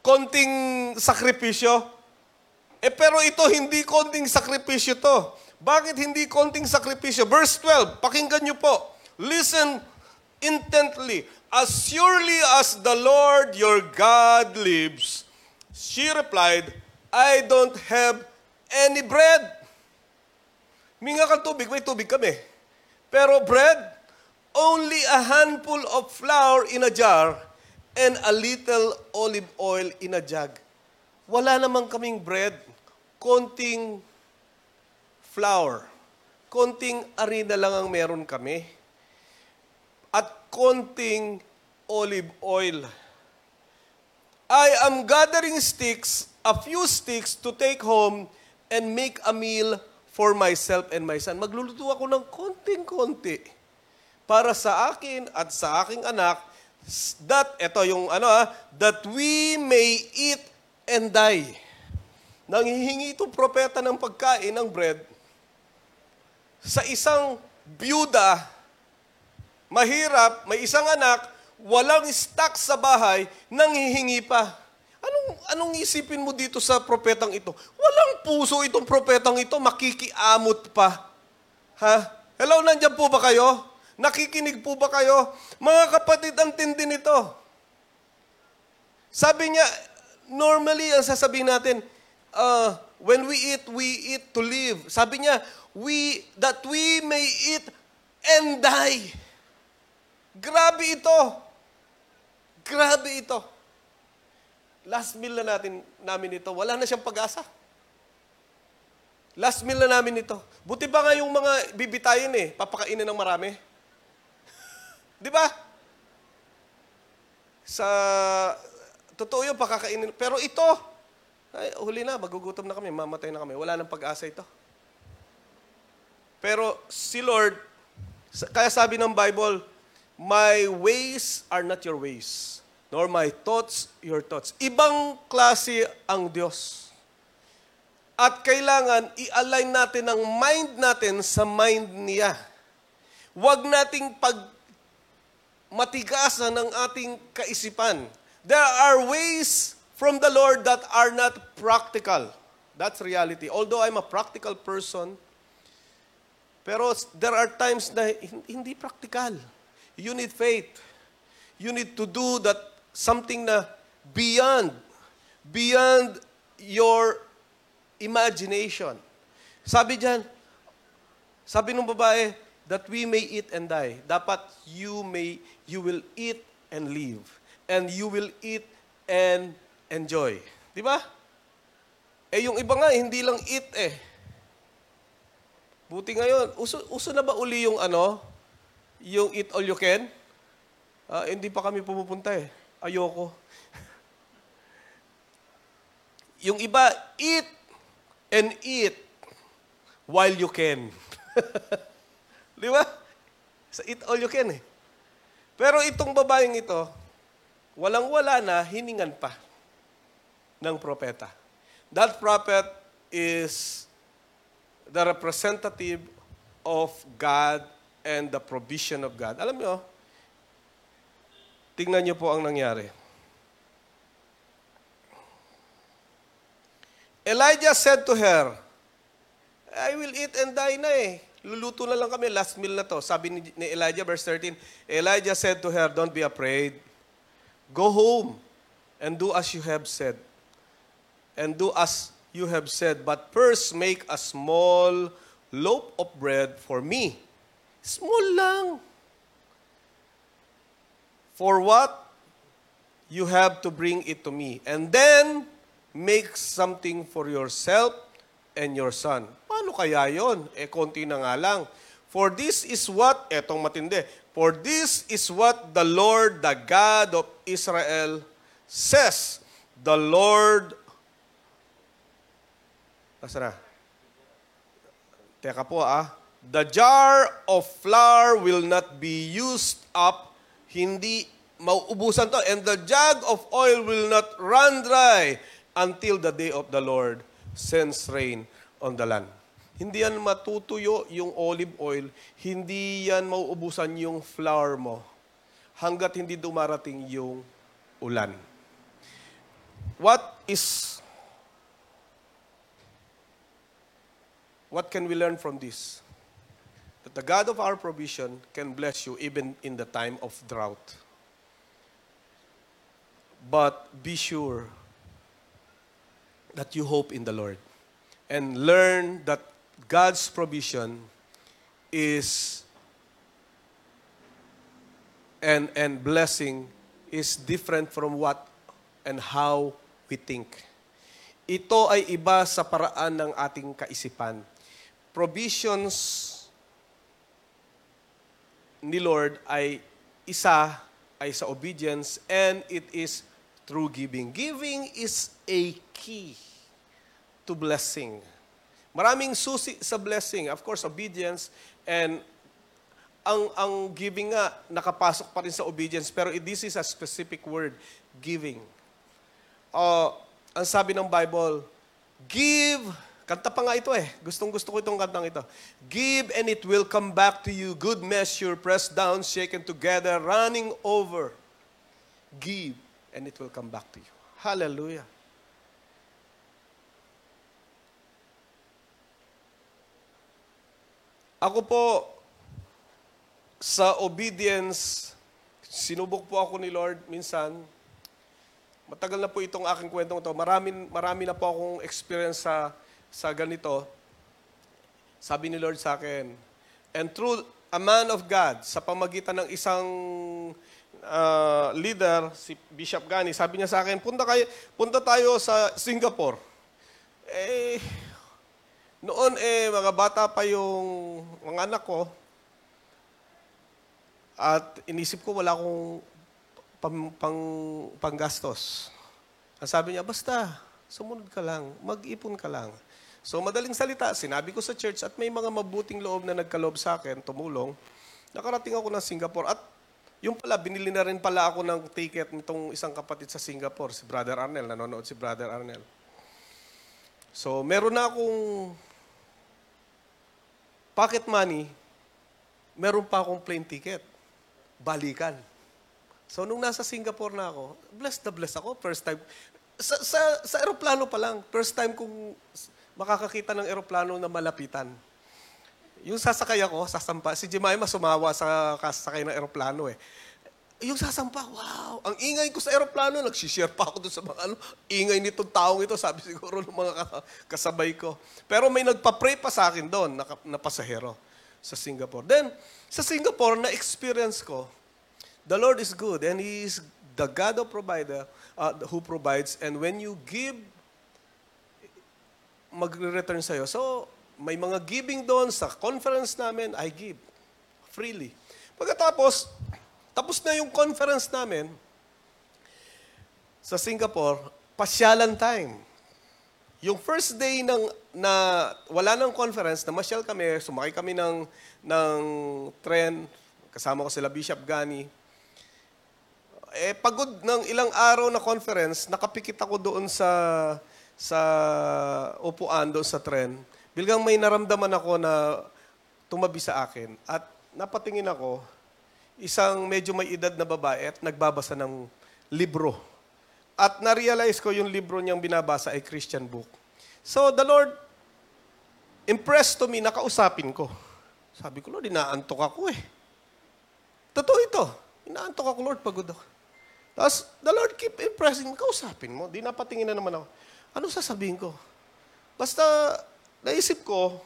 konting sakripisyo, eh pero ito hindi konting sakripisyo to. Bakit hindi konting sakripisyo? Verse 12, pakinggan niyo po. Listen intently. As surely as the Lord your God lives, she replied, I don't have any bread. Minga kang tubig, may tubig kami. Pero bread, only a handful of flour in a jar and a little olive oil in a jug. Wala namang kaming bread, konting flour, konting arena lang ang meron kami, konting olive oil. I am gathering sticks, a few sticks to take home and make a meal for myself and my son. Magluluto ako ng konting-konti para sa akin at sa aking anak that eto yung ano ah, that we may eat and die. Nanghihingi itong propeta ng pagkain ng bread sa isang byuda, mahirap, may isang anak, walang stock sa bahay, nanghihingi pa. Anong, anong isipin mo dito sa propetang ito? Walang puso itong propetang ito, makikiamot pa. Ha? Hello, nandyan po ba kayo? Nakikinig po ba kayo? Mga kapatid, ang tindi nito. Sabi niya, normally, ang sasabihin natin, uh, when we eat, we eat to live. Sabi niya, we, that we may eat and die. Grabe ito. Grabe ito. Last meal na natin, namin ito, wala na siyang pag-asa. Last meal na namin ito. Buti ba nga yung mga bibitayin eh, papakainin ng marami? Di ba? Sa, totoo yung pakakainin. Pero ito, ay, huli na, magugutom na kami, mamatay na kami. Wala nang pag-asa ito. Pero si Lord, kaya sabi ng Bible, My ways are not your ways, nor my thoughts your thoughts. Ibang klase ang Diyos. At kailangan i-align natin ang mind natin sa mind niya. Huwag nating pag matigasan ng ating kaisipan. There are ways from the Lord that are not practical. That's reality. Although I'm a practical person, pero there are times na hin- hindi practical. You need faith. You need to do that something na beyond, beyond your imagination. Sabi diyan, sabi ng babae, that we may eat and die. Dapat you may, you will eat and live. And you will eat and enjoy. Di ba? Eh yung iba nga, hindi lang eat eh. Buti ngayon, uso, uso na ba uli yung ano, yung eat all you can? Ah, hindi pa kami pumupunta eh. Ayoko. yung iba, eat and eat while you can. Di ba? Sa eat all you can eh. Pero itong babaeng ito, walang-wala na, hiningan pa ng propeta. That prophet is the representative of God and the provision of God. Alam nyo, tingnan nyo po ang nangyari. Elijah said to her, I will eat and die na eh. Luluto na lang kami, last meal na to. Sabi ni, Elijah, verse 13, Elijah said to her, Don't be afraid. Go home and do as you have said. And do as you have said. But first make a small loaf of bread for me. Small lang. For what? You have to bring it to me. And then, make something for yourself and your son. Paano kaya yon? Eh, konti na nga lang. For this is what, etong matindi, for this is what the Lord, the God of Israel, says. The Lord, Nasa na? Teka po ah. The jar of flour will not be used up. Hindi mauubusan to. And the jug of oil will not run dry until the day of the Lord sends rain on the land. Hindi yan matutuyo yung olive oil. Hindi yan mauubusan yung flour mo hanggat hindi dumarating yung ulan. What is what can we learn from this? That the God of our provision can bless you even in the time of drought. But be sure that you hope in the Lord and learn that God's provision is and and blessing is different from what and how we think. Ito ay iba sa paraan ng ating kaisipan. Provisions ni Lord ay isa ay sa obedience and it is through giving. Giving is a key to blessing. Maraming susi sa blessing. Of course, obedience and ang ang giving nga nakapasok pa rin sa obedience pero this is a specific word, giving. Uh, ang sabi ng Bible, give, kanta pa nga ito eh. Gustong gusto ko itong kantang ito. Give and it will come back to you, good measure, pressed down, shaken together, running over. Give and it will come back to you. Hallelujah. Ako po, sa obedience, sinubok po ako ni Lord minsan. Matagal na po itong aking kwentong ito. Marami, marami na po akong experience sa, sa ganito. Sabi ni Lord sa akin, and through a man of God, sa pamagitan ng isang uh, leader, si Bishop Gani, sabi niya sa akin, punta, kayo, punta tayo sa Singapore. Eh, noon eh, mga bata pa yung mga anak ko, at inisip ko wala akong pang, pang, panggastos. Ang sabi niya, basta, sumunod ka lang, mag-ipon ka lang. So madaling salita, sinabi ko sa church at may mga mabuting loob na nagkaloob sa akin, tumulong. Nakarating ako ng Singapore at yung pala, binili na rin pala ako ng ticket nitong isang kapatid sa Singapore, si Brother Arnel. Nanonood si Brother Arnel. So meron na akong pocket money, meron pa akong plane ticket. Balikan. So, nung nasa Singapore na ako, blessed na blessed ako. First time. Sa, sa, sa aeroplano pa lang, first time kong makakakita ng aeroplano na malapitan. Yung sasakay ako, sasampa. Si Jemima sumawa sa kasakay ng aeroplano eh. Yung sasampa, wow! Ang ingay ko sa aeroplano, nagsishare pa ako doon sa mga ano, ingay nitong taong ito, sabi siguro ng mga ka- kasabay ko. Pero may nagpa-pray pa sa akin doon, na, na pasahero sa Singapore. Then, sa Singapore, na-experience ko, the Lord is good and He is the God of provider uh, who provides. And when you give, magre-return sa'yo. So, may mga giving doon sa conference namin, I give freely. Pagkatapos, tapos na yung conference namin sa Singapore, pasyalan time. Yung first day ng na wala nang conference, na masyal kami, sumakay kami ng ng tren, kasama ko sila Bishop Gani. Eh pagod ng ilang araw na conference, nakapikit ako doon sa sa upuan doon sa tren. Biglang may naramdaman ako na tumabi sa akin at napatingin ako isang medyo may edad na babae at nagbabasa ng libro. At na-realize ko yung libro niyang binabasa ay Christian book. So the Lord impressed to me, nakausapin ko. Sabi ko, Lord, inaantok ako eh. Totoo ito. Inaantok ako, Lord, pagod ako. Tapos, the Lord keep impressing kausapin mo. Di napatingin na naman ako. Ano sasabihin ko? Basta, naisip ko,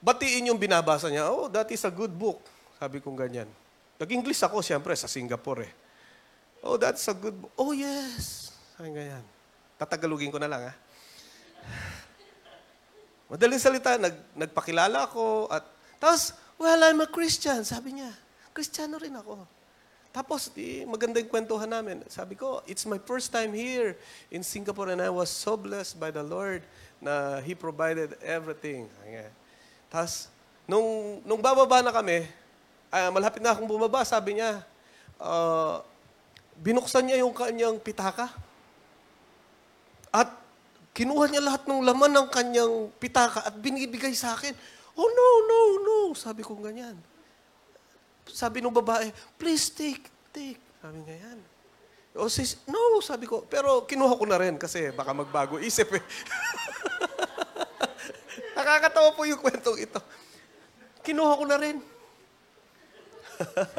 batiin yung binabasa niya. Oh, that is a good book. Sabi kong ganyan. Nag-English ako, siyempre, sa Singapore eh. Oh, that's a good book. Oh, yes. Sabi ganyan. Tatagalugin ko na lang, ha? Madaling salita, nag, nagpakilala ako at tapos, well, I'm a Christian, sabi niya. Kristiyano rin ako. Tapos, di, maganda yung kwentuhan namin. Sabi ko, it's my first time here in Singapore and I was so blessed by the Lord na He provided everything. Niya. Tapos, nung, nung bababa na kami, ah, malapit na akong bumaba, sabi niya, ah, binuksan niya yung kanyang pitaka. At kinuha niya lahat ng laman ng kanyang pitaka at binibigay sa akin. Oh, no, no, no. Sabi ko ganyan. Sabi ng babae, please take, take. Sabi nga yan. O sis, no, sabi ko. Pero kinuha ko na rin kasi baka magbago isip eh. Nakakatawa po yung kwentong ito. Kinuha ko na rin.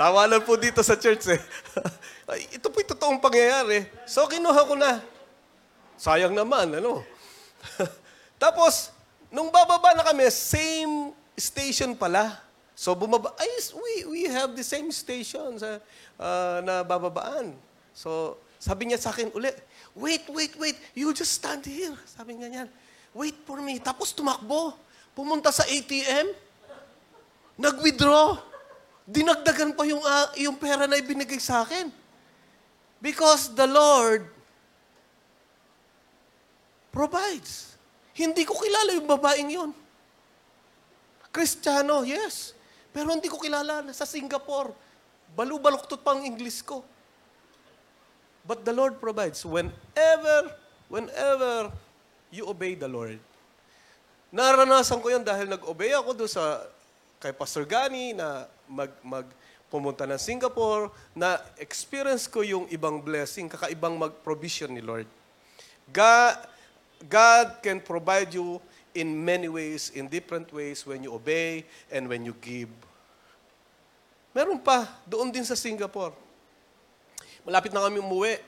Tawanan po dito sa church eh. Ay, ito po yung totoong pangyayari. So, kinuha ko na. Sayang naman, ano? Tapos, nung bababa na kami, same station pala. So, bumaba, ay, we, we have the same station sa, ah, na bababaan. So, sabi niya sa akin uli, wait, wait, wait, you just stand here. Sabi niya niyan, wait for me. Tapos tumakbo, pumunta sa ATM, nag-withdraw. Dinagdagan pa yung, ah, yung pera na ibinigay sa akin. Because the Lord provides. Hindi ko kilala yung babaeng yon. Kristiyano, yes. Pero hindi ko kilala na sa Singapore. Balu-baluktot pa ang English ko. But the Lord provides. Whenever, whenever you obey the Lord. Naranasan ko yan dahil nag-obey ako doon sa kay Pastor Gani na mag, mag pumunta ng Singapore, na experience ko yung ibang blessing, kakaibang mag-provision ni Lord. God, God can provide you in many ways, in different ways, when you obey and when you give. Meron pa, doon din sa Singapore. Malapit na kami umuwi.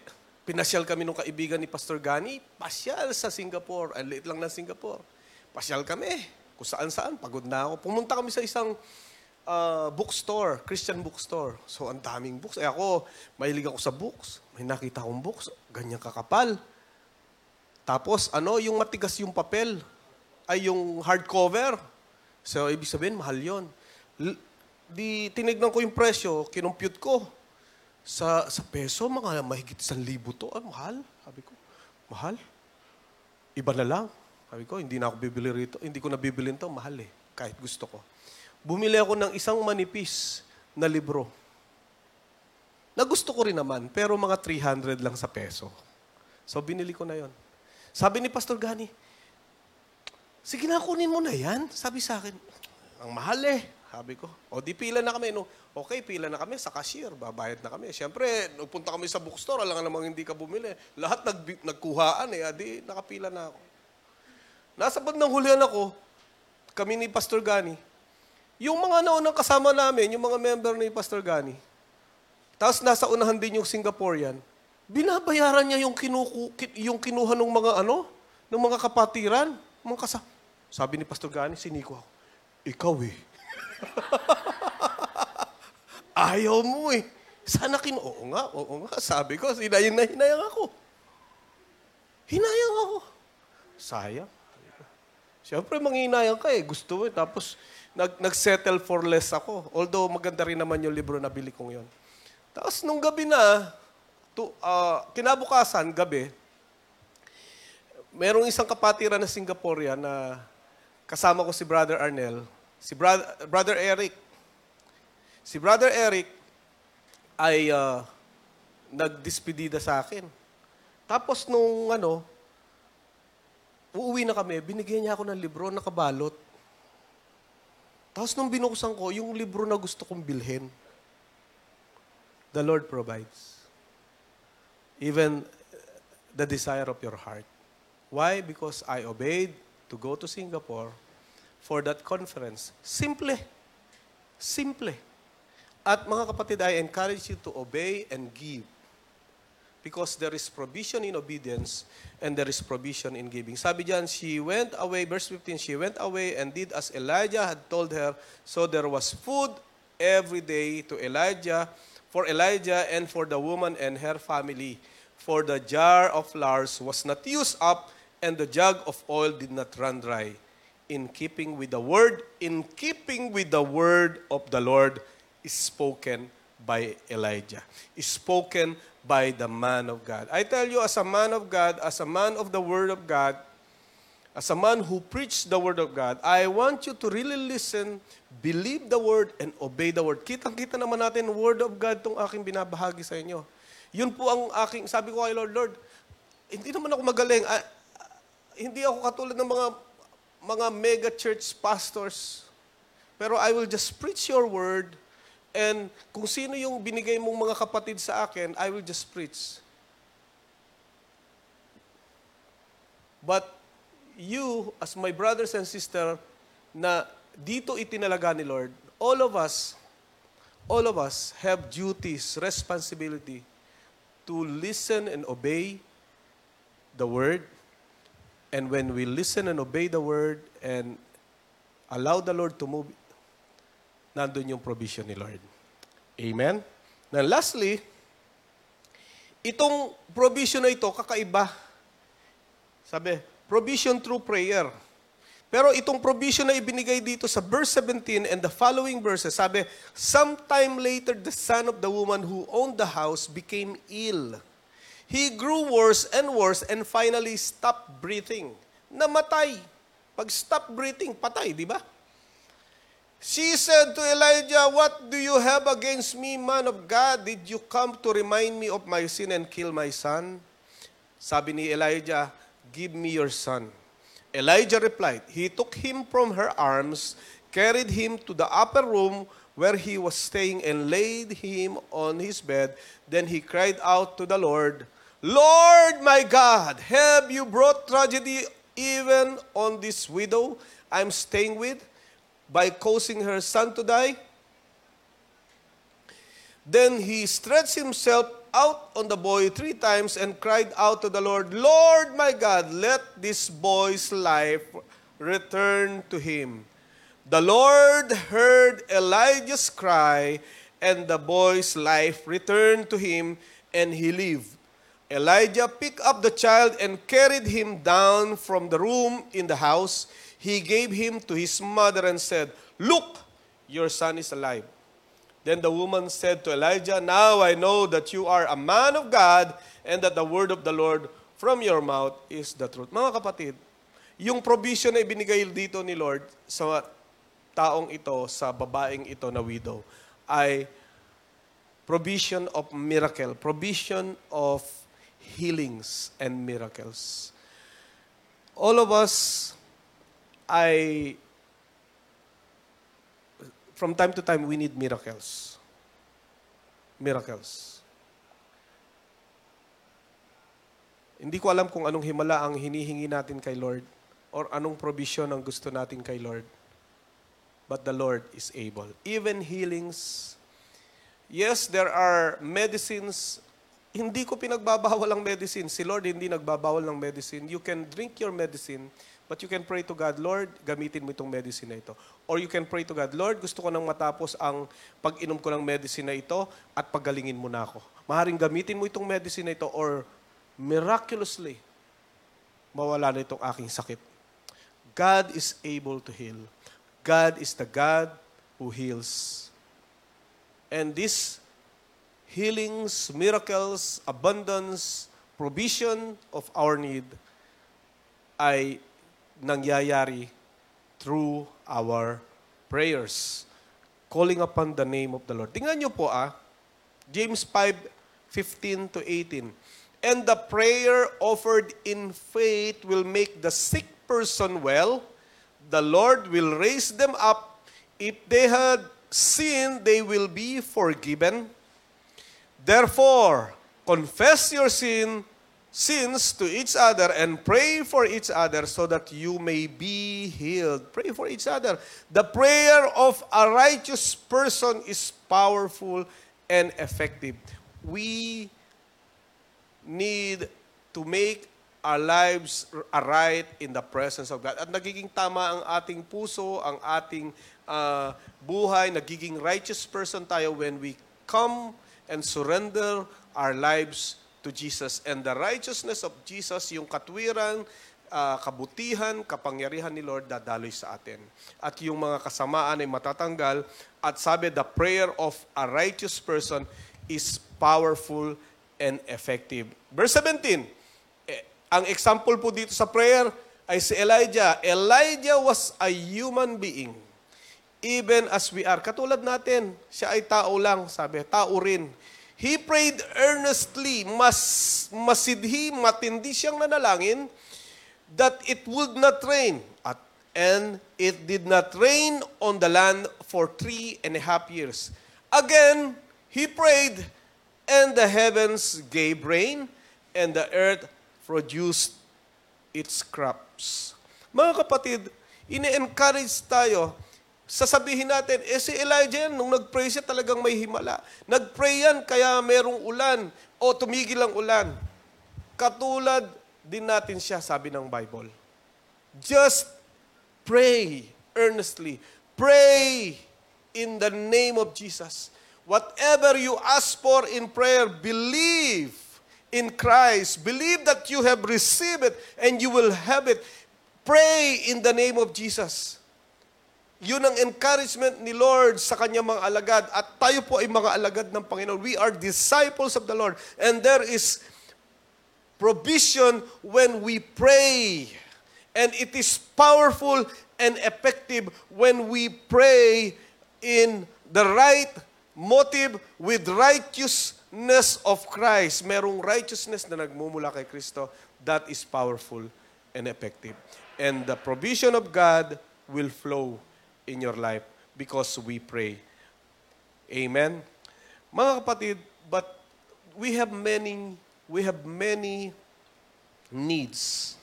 Pinasyal kami nung kaibigan ni Pastor Gani. Pasyal sa Singapore. Ang liit lang ng Singapore. Pasyal kami. Kung saan saan. Pagod na ako. Pumunta kami sa isang ah, bookstore. Christian bookstore. So, ang daming books. Eh ako, mahilig ako sa books. May nakita akong books. Ganyan kakapal. Tapos, ano, yung matigas yung papel. Ay, yung hardcover. So, ibig sabihin, mahal yon. Di, tinignan ko yung presyo, kinumpute ko. Sa, sa peso, mga mahigit isang libo to. Ah, mahal. Sabi ko, mahal? Iba na lang. Sabi ko, hindi na ako bibili rito. Hindi ko na bibilin to, mahal eh. Kahit gusto ko. Bumili ako ng isang manipis na libro. Na gusto ko rin naman, pero mga 300 lang sa peso. So, binili ko na yon. Sabi ni Pastor Gani, sige na, kunin mo na yan. Sabi sa akin, ang mahal eh. Sabi ko, o di pila na kami. No? Okay, pila na kami sa cashier. Babayad na kami. Siyempre, nagpunta kami sa bookstore, alam namang hindi ka bumili. Lahat nag, nagkuhaan eh. Adi, nakapila na ako. Nasa bandang hulihan ako, kami ni Pastor Gani. Yung mga naunang kasama namin, yung mga member ni Pastor Gani, tapos nasa unahan din yung Singaporean, binabayaran niya yung, kinuku, ki- yung kinuha ng mga ano, ng mga kapatiran, mga kasa. Sabi ni Pastor Gani, siniko ako, ikaw eh. Ayaw mo eh. Sana kin... Oo nga, oo nga. Sabi ko, hinayang na hinayang ako. Hinayang ako. Sayang. Siyempre, manghinayang ka eh. Gusto mo eh. Tapos, nag, nag-settle for less ako. Although, maganda rin naman yung libro na bili kong yon. Tapos, nung gabi na, to, ah, kinabukasan, gabi, merong isang kapatiran na Singaporean na kasama ko si Brother Arnel, si Brother, Brother Eric. Si Brother Eric ay ah, nagdispedida sa akin. Tapos nung ano, uuwi na kami, binigyan niya ako ng libro, nakabalot. Tapos nung binuksan ko, yung libro na gusto kong bilhin, the Lord provides. Even the desire of your heart. Why? Because I obeyed to go to Singapore for that conference. Simple. Simple. At mga kapatid, I encourage you to obey and give. Because there is provision in obedience and there is provision in giving. Sabi diyan, she went away, verse 15, she went away and did as Elijah had told her. So there was food every day to Elijah, for Elijah and for the woman and her family. For the jar of flour was not used up and the jug of oil did not run dry. In keeping with the word, in keeping with the word of the Lord is spoken by Elijah, is spoken by the man of God. I tell you, as a man of God, as a man of the word of God, as a man who preached the word of God, I want you to really listen, believe the word, and obey the word. Kitang-kita naman natin, word of God tong aking binabahagi sa inyo. Yun po ang aking, sabi ko kay Lord, Lord, hindi naman ako magaling. Ah, hindi ako katulad ng mga mga mega church pastors. Pero I will just preach your word and kung sino yung binigay mong mga kapatid sa akin, I will just preach. But you, as my brothers and sister, na dito itinalaga ni Lord, all of us, all of us have duties, responsibility to listen and obey the Word. And when we listen and obey the Word and allow the Lord to move, nandun yung provision ni Lord. Amen? Now lastly, itong provision na ito, kakaiba. Sabi, provision through prayer. Pero itong provision na ibinigay dito sa verse 17 and the following verses, sabi, Sometime later, the son of the woman who owned the house became ill. He grew worse and worse and finally stopped breathing. Namatay. Pag stop breathing, patay, di ba? She said to Elijah, What do you have against me, man of God? Did you come to remind me of my sin and kill my son? Sabi ni Elijah, Give me your son. Elijah replied, He took him from her arms, carried him to the upper room where he was staying, and laid him on his bed. Then he cried out to the Lord, Lord my God, have you brought tragedy even on this widow I'm staying with by causing her son to die? Then he stretched himself out on the boy three times and cried out to the Lord, Lord my God, let this boy's life return to him. The Lord heard Elijah's cry, and the boy's life returned to him, and he lived. Elijah picked up the child and carried him down from the room in the house. He gave him to his mother and said, Look, your son is alive. Then the woman said to Elijah, Now I know that you are a man of God and that the word of the Lord from your mouth is the truth. Mga kapatid, yung provision na ibinigay dito ni Lord sa taong ito, sa babaeng ito na widow, ay provision of miracle, provision of healings and miracles. All of us ay from time to time, we need miracles. Miracles. Hindi ko alam kung anong himala ang hinihingi natin kay Lord or anong provision ang gusto natin kay Lord. But the Lord is able. Even healings. Yes, there are medicines. Hindi ko pinagbabawal ang medicine. Si Lord hindi nagbabawal ng medicine. You can drink your medicine, but you can pray to God, Lord, gamitin mo itong medicine na ito. Or you can pray to God, Lord, gusto ko nang matapos ang pag-inom ko ng medicine na ito at pagalingin mo na ako. Maharing gamitin mo itong medicine na ito or miraculously, mawala na itong aking sakit. God is able to heal. God is the God who heals. And these healings, miracles, abundance, provision of our need ay nangyayari through our prayers. Calling upon the name of the Lord. Tingnan niyo po ah, James 5, 15 to 18. And the prayer offered in faith will make the sick person well. The Lord will raise them up. If they had sinned, they will be forgiven. Therefore, confess your sin, sins to each other and pray for each other so that you may be healed. Pray for each other. The prayer of a righteous person is powerful and effective. We need to make our lives aright in the presence of God. At nagiging tama ang ating puso, ang ating ah, buhay, nagiging righteous person tayo when we come and surrender our lives to Jesus. And the righteousness of Jesus, yung katwiran, ah, kabutihan, kapangyarihan ni Lord dadaloy sa atin. At yung mga kasamaan ay matatanggal. At sabi, the prayer of a righteous person is powerful and effective. Verse 17, eh, ang example po dito sa prayer ay si Elijah. Elijah was a human being. Even as we are. Katulad natin, siya ay tao lang, sabi, tao rin. He prayed earnestly, mas masidhi, matindi siyang nanalangin, that it would not rain. At, and it did not rain on the land for three and a half years. Again, he prayed, and the heavens gave rain, and the earth produced its crops. Mga kapatid, ini-encourage tayo. Sasabihin natin, eh si Elijah yan, nung nag-pray siya talagang may himala. Nag-pray yan, kaya merong ulan. O tumigil ang ulan. Katulad din natin siya, sabi ng Bible. Just pray earnestly. Pray in the name of Jesus. Whatever you ask for in prayer, believe in Christ. Believe that you have received it and you will have it. Pray in the name of Jesus. Yun ang encouragement ni Lord sa kanyang mga alagad. At tayo po ay mga alagad ng Panginoon. We are disciples of the Lord. And there is provision when we pray. And it is powerful and effective when we pray in the right motive with righteousness of Christ. Merong righteousness na nagmumula kay Kristo. That is powerful and effective. And the provision of God will flow in your life because we pray. Amen. Mga kapatid, but we have many we have many needs.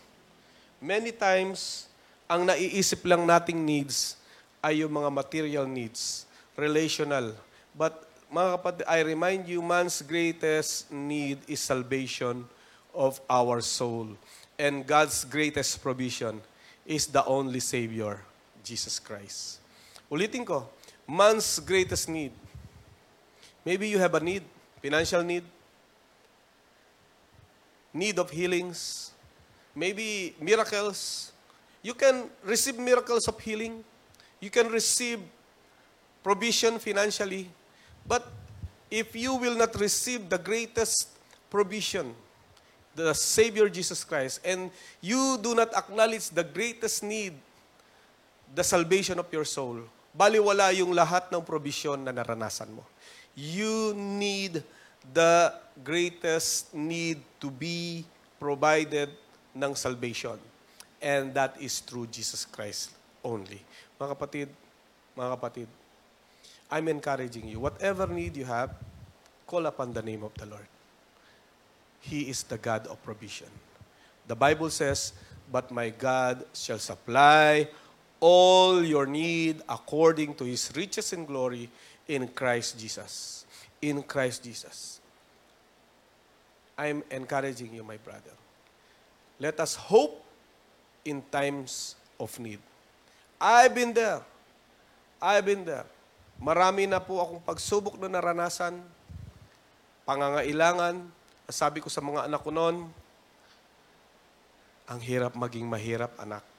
Many times ang naiisip lang nating needs ay yung mga material needs, relational. But mga kapatid, I remind you man's greatest need is salvation of our soul. And God's greatest provision is the only savior, Jesus Christ. Ulitin ko, man's greatest need Maybe you have a need, financial need, need of healings, maybe miracles. You can receive miracles of healing. You can receive provision financially. But if you will not receive the greatest provision, the Savior Jesus Christ, and you do not acknowledge the greatest need, the salvation of your soul, baliwala yung lahat ng provision na naranasan mo. You need the greatest need to be provided ng salvation. And that is through Jesus Christ only. Mga kapatid, mga kapatid, I'm encouraging you, whatever need you have, call upon the name of the Lord. He is the God of provision. The Bible says, But my God shall supply all your need according to his riches and glory in Christ Jesus. In Christ Jesus. I'm encouraging you, my brother. Let us hope in times of need. I've been there. I've been there. Marami na po akong pagsubok na naranasan, pangangailangan. Sabi ko sa mga anak ko noon, ang hirap maging mahirap, anak.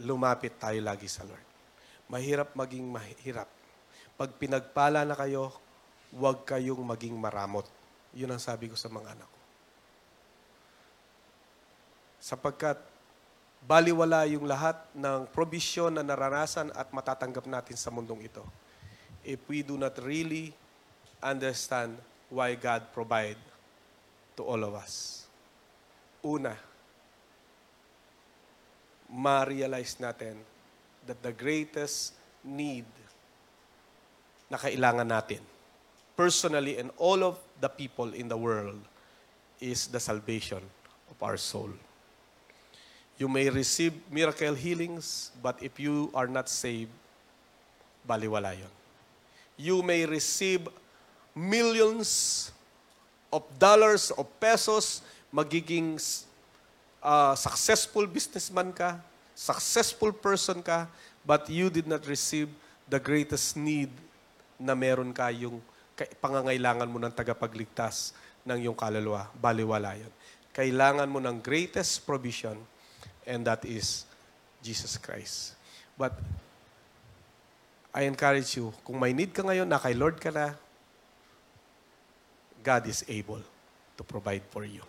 Lumapit tayo lagi sa Lord. Mahirap maging mahirap. Pag pinagpala na kayo, huwag kayong maging maramot. Yun ang sabi ko sa mga anak ko. Sapagkat baliwala yung lahat ng probisyon na naranasan at matatanggap natin sa mundong ito. If we do not really understand why God provide to all of us. Una, ma-realize natin that the greatest need na kailangan natin, personally and all of the people in the world, is the salvation of our soul. You may receive miracle healings, but if you are not saved, baliwala yun. You may receive millions of dollars, of pesos, magiging uh, successful businessman ka, successful person ka, but you did not receive the greatest need na meron ka yung pangangailangan mo ng tagapagligtas ng iyong kaluluwa. Baliwala yun. Kailangan mo ng greatest provision and that is Jesus Christ. But I encourage you, kung may need ka ngayon, na kay Lord ka na, God is able to provide for you.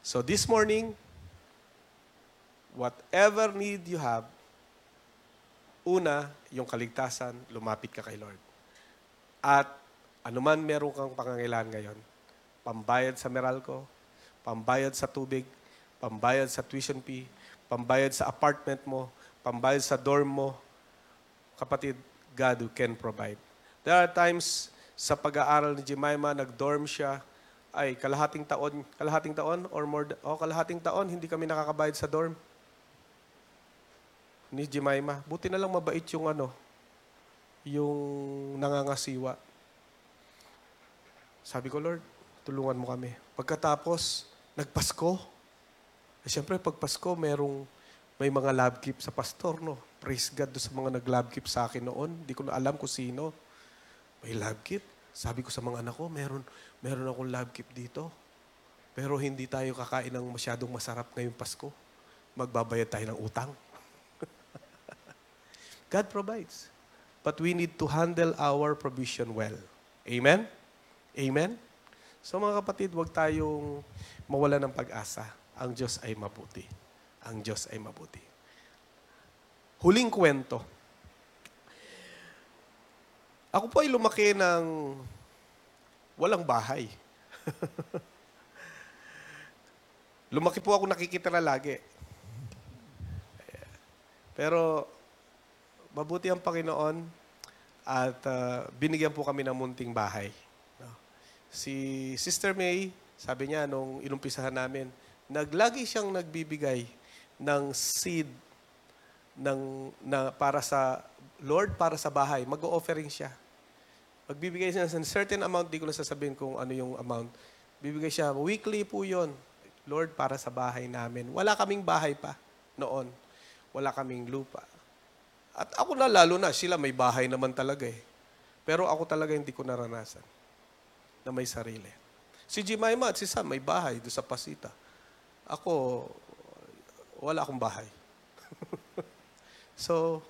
So this morning, whatever need you have, una, yung kaligtasan, lumapit ka kay Lord. At anuman meron kang pangangailangan ngayon, pambayad sa Meralco, pambayad sa tubig, pambayad sa tuition fee, pambayad sa apartment mo, pambayad sa dorm mo, kapatid, God who can provide. There are times sa pag-aaral ni Jemima, nag-dorm siya, ay kalahating taon, kalahating taon or more, oh, kalahating taon, hindi kami nakakabayad sa dorm. Ni Jemima. Buti na lang mabait yung ano, yung nangangasiwa. Sabi ko, Lord, tulungan mo kami. Pagkatapos, nagpasko. Eh, Siyempre, pag Pasko, merong, may mga love gift sa pastor, no? Praise God doon sa mga nag-love gift sa akin noon. Hindi ko na alam kung sino. May love gift. Sabi ko sa mga anak ko, meron, meron akong love gift dito. Pero hindi tayo kakain ng masyadong masarap ngayong Pasko. Magbabayad tayo ng utang. God provides. But we need to handle our provision well. Amen? Amen? So mga kapatid, huwag tayong mawala ng pag-asa. Ang Diyos ay mabuti. Ang Diyos ay mabuti. Huling kwento. Ako po ay lumaki ng walang bahay. lumaki po ako nakikitira lagi. Pero mabuti ang Panginoon at ah, binigyan po kami ng munting bahay. Si Sister May, sabi niya nung inumpisahan namin, naglagi siyang nagbibigay ng seed ng na para sa Lord para sa bahay. Mag-offering siya. Magbibigay siya ng certain amount, di ko na sasabihin kung ano yung amount. Bibigay siya, weekly po yon Lord, para sa bahay namin. Wala kaming bahay pa noon. Wala kaming lupa. At ako na lalo na, sila may bahay naman talaga eh. Pero ako talaga hindi ko naranasan na may sarili. Si Jemima at si Sam may bahay doon sa Pasita. Ako, wala akong bahay. so,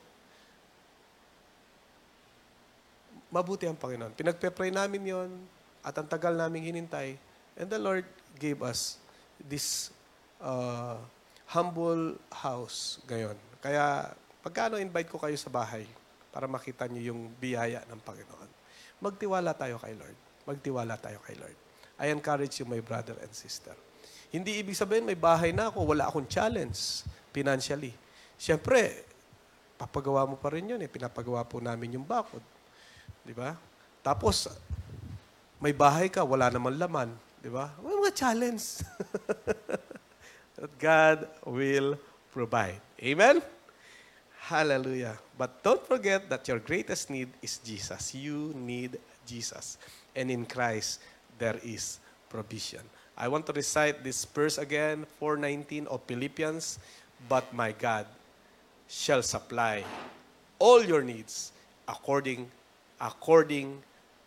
mabuti ang Panginoon. Pinagpe-pray namin yon at ang tagal naming hinintay. And the Lord gave us this uh, humble house ngayon. Kaya pagkano invite ko kayo sa bahay para makita niyo yung biyaya ng Panginoon. Magtiwala tayo kay Lord. Magtiwala tayo kay Lord. I encourage you, my brother and sister. Hindi ibig sabihin may bahay na ako, wala akong challenge financially. Siyempre, papagawa mo pa rin yun eh. Pinapagawa po namin yung bakod. Di ba? Tapos, may bahay ka, wala naman laman. Di ba? May mga challenge. That God will provide. Amen? Hallelujah. But don't forget that your greatest need is Jesus. You need Jesus. And in Christ, there is provision. I want to recite this verse again, 4.19 of Philippians. But my God shall supply all your needs according according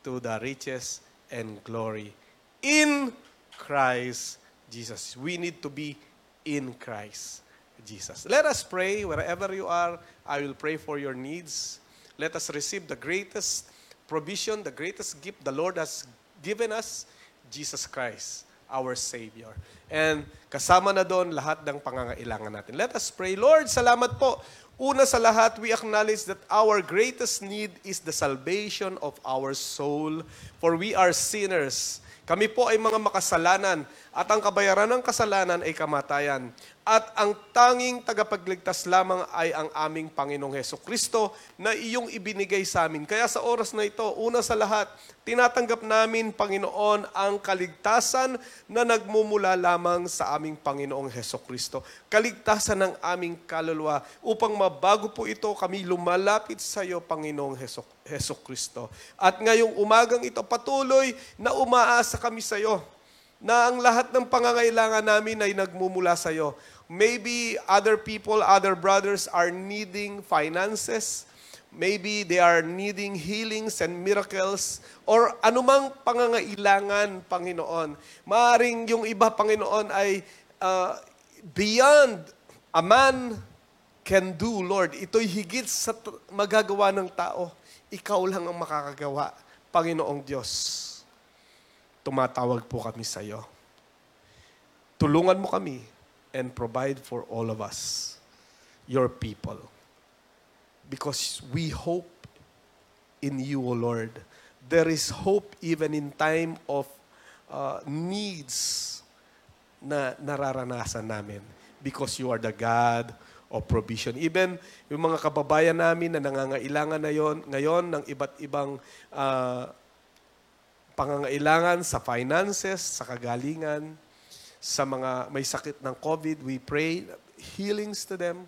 to the riches and glory in Christ Jesus. We need to be in Christ Jesus. Let us pray wherever you are. I will pray for your needs. Let us receive the greatest provision, the greatest gift the Lord has given us, Jesus Christ, our Savior. And kasama na doon lahat ng pangangailangan natin. Let us pray. Lord, salamat po. Una sa lahat, we acknowledge that our greatest need is the salvation of our soul. For we are sinners. Kami po ay mga makasalanan at ang kabayaran ng kasalanan ay kamatayan. At ang tanging tagapagligtas lamang ay ang aming Panginoong Heso Kristo na iyong ibinigay sa amin. Kaya sa oras na ito, una sa lahat, tinatanggap namin, Panginoon, ang kaligtasan na nagmumula lamang sa aming Panginoong Heso Kristo. Kaligtasan ng aming kaluluwa upang mabago po ito kami lumalapit sa iyo, Panginoong Heso, Heso Kristo. At ngayong umagang ito, patuloy na umaasa kami sa iyo na ang lahat ng pangangailangan namin ay nagmumula sa iyo. Maybe other people, other brothers are needing finances. Maybe they are needing healings and miracles or anumang pangangailangan, Panginoon. Maaring yung iba, Panginoon, ay uh, beyond a man can do, Lord. Ito'y higit sa magagawa ng tao. Ikaw lang ang makakagawa, Panginoong Diyos tumatawag po kami sa iyo. Tulungan mo kami and provide for all of us, your people. Because we hope in you, O Lord. There is hope even in time of uh, needs na nararanasan namin because you are the God of provision. Even yung mga kababayan namin na nangangailangan na yon, ngayon ng iba't ibang uh, pangangailangan sa finances, sa kagalingan, sa mga may sakit ng COVID, we pray healings to them.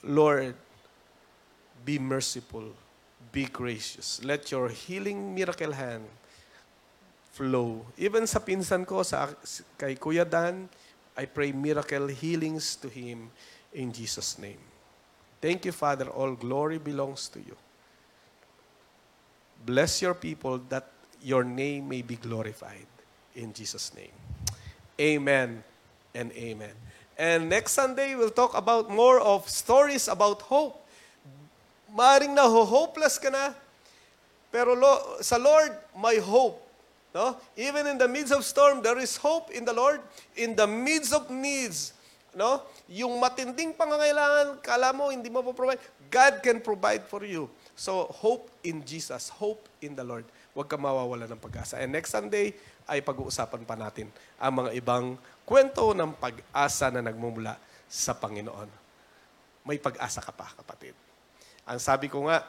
Lord, be merciful, be gracious. Let your healing miracle hand flow. Even sa pinsan ko, sa, kay Kuya Dan, I pray miracle healings to him in Jesus' name. Thank you, Father. All glory belongs to you. Bless your people that your name may be glorified. In Jesus' name. Amen and amen. And next Sunday, we'll talk about more of stories about hope. Maring na hopeless ka na, pero lo, sa Lord, may hope. No? Even in the midst of storm, there is hope in the Lord. In the midst of needs, no? Yung matinding pangangailangan, kala mo hindi mo provide, God can provide for you. So, hope in Jesus, hope in the Lord. Huwag ka mawawala ng pag-asa. And next Sunday ay pag-uusapan pa natin ang mga ibang kwento ng pag-asa na nagmumula sa Panginoon. May pag-asa ka pa, kapatid. Ang sabi ko nga,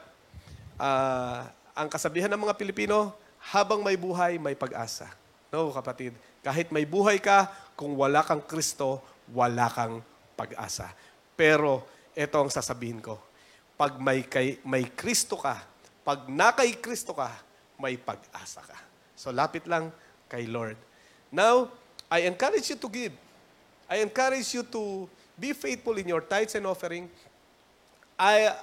ah, ang kasabihan ng mga Pilipino, habang may buhay, may pag-asa. No, kapatid. Kahit may buhay ka, kung wala kang Kristo, wala kang pag-asa. Pero, ito ang sasabihin ko. Pag may, kay, may Kristo ka, pag na kay Kristo ka, may pag-asa ka. So, lapit lang kay Lord. Now, I encourage you to give. I encourage you to be faithful in your tithes and offering. I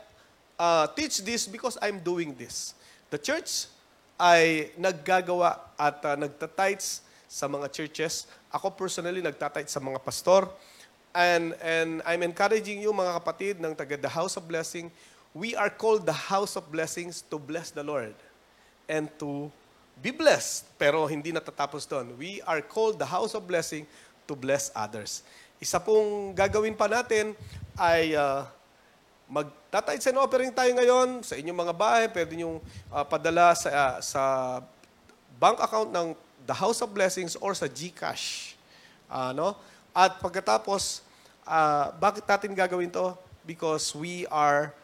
uh, teach this because I'm doing this. The church ay naggagawa at uh, nagtatites sa mga churches. Ako personally nagtatites sa mga pastor. And, and I'm encouraging you mga kapatid ng taga The House of Blessing, we are called the House of Blessings to bless the Lord and to be blessed. Pero hindi natatapos doon. We are called the House of Blessing to bless others. Isa pong gagawin pa natin ay uh, Magtatides and offering tayo ngayon sa inyong mga bahay. Pwede nyo uh, padala sa, uh, sa bank account ng The House of Blessings or sa GCash. Ano? At pagkatapos, uh, bakit natin gagawin to? Because we are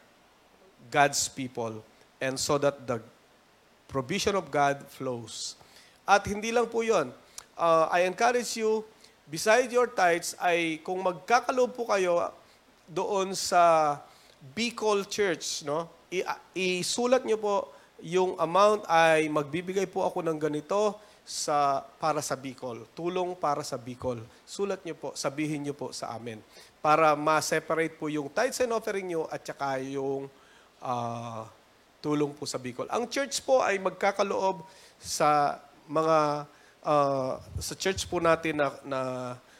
God's people. And so that the provision of God flows. At hindi lang po yon. Uh, I encourage you, beside your tithes, ay kung magkakaloob po kayo doon sa Bicol Church, no? I, isulat niyo po yung amount ay magbibigay po ako ng ganito sa para sa Bicol. Tulong para sa Bicol. Sulat niyo po, sabihin niyo po sa amin para ma-separate po yung tithes and offering niyo at saka yung uh, tulong po sa Bicol. Ang church po ay magkakaloob sa mga uh, sa church po natin na, na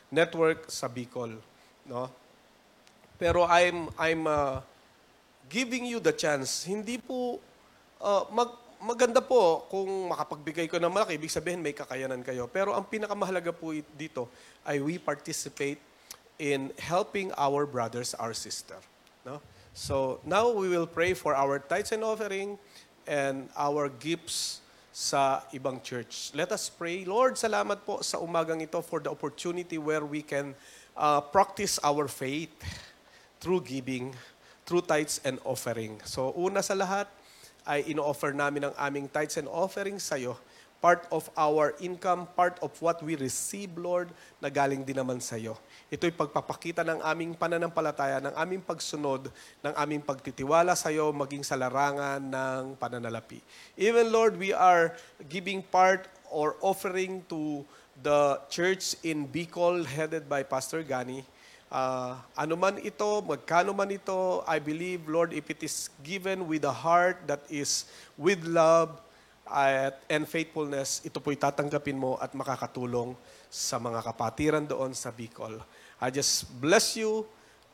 network sa Bicol, no? Pero I'm I'm uh, giving you the chance. Hindi po uh, mag, maganda po kung makapagbigay ko ng malaki, ibig sabihin may kakayanan kayo. Pero ang pinakamahalaga po dito ay we participate in helping our brothers, our sister. No? So now we will pray for our tithes and offering and our gifts sa ibang church. Let us pray. Lord, salamat po sa umagang ito for the opportunity where we can uh, practice our faith through giving, through tithes and offering. So una sa lahat ay ino-offer namin ang aming tithes and offering sa iyo. Part of our income, part of what we receive, Lord, na galing din naman sa iyo. Ito'y pagpapakita ng aming pananampalataya, ng aming pagsunod, ng aming pagtitiwala sa iyo, maging sa larangan ng pananalapi. Even, Lord, we are giving part or offering to the church in Bicol headed by Pastor Gani uh, ano man ito, magkano man ito, I believe, Lord, if it is given with a heart that is with love at, and faithfulness, ito po'y tatanggapin mo at makakatulong sa mga kapatiran doon sa Bicol. I just bless you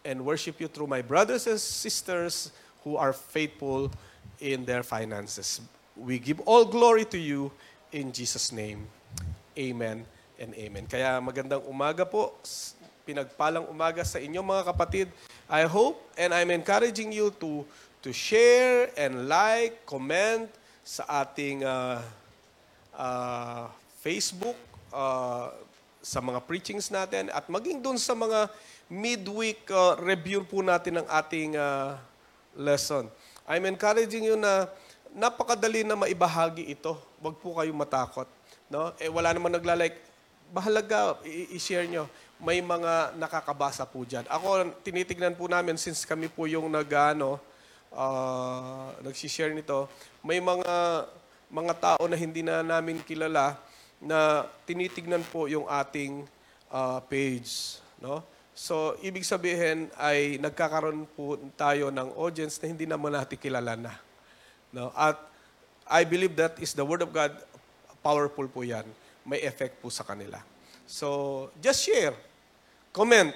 and worship you through my brothers and sisters who are faithful in their finances. We give all glory to you in Jesus' name. Amen and amen. Kaya magandang umaga po pinagpalang umaga sa inyo mga kapatid. I hope and I'm encouraging you to to share and like, comment sa ating uh, uh, Facebook, uh, sa mga preachings natin at maging dun sa mga midweek uh, review po natin ng ating uh, lesson. I'm encouraging you na napakadali na maibahagi ito. Huwag po kayong matakot. No? Eh, wala naman naglalike. Bahalaga, i-share nyo. May mga nakakabasa po dyan. Ako, tinitignan po namin since kami po yung nag, ano, ah, nagsishare nito, may mga mga tao na hindi na namin kilala na tinitignan po yung ating ah, page. No? So, ibig sabihin ay nagkakaroon po tayo ng audience na hindi naman natin kilala na. No? At I believe that is the Word of God. Powerful po yan. May effect po sa kanila. So, just share. Comment.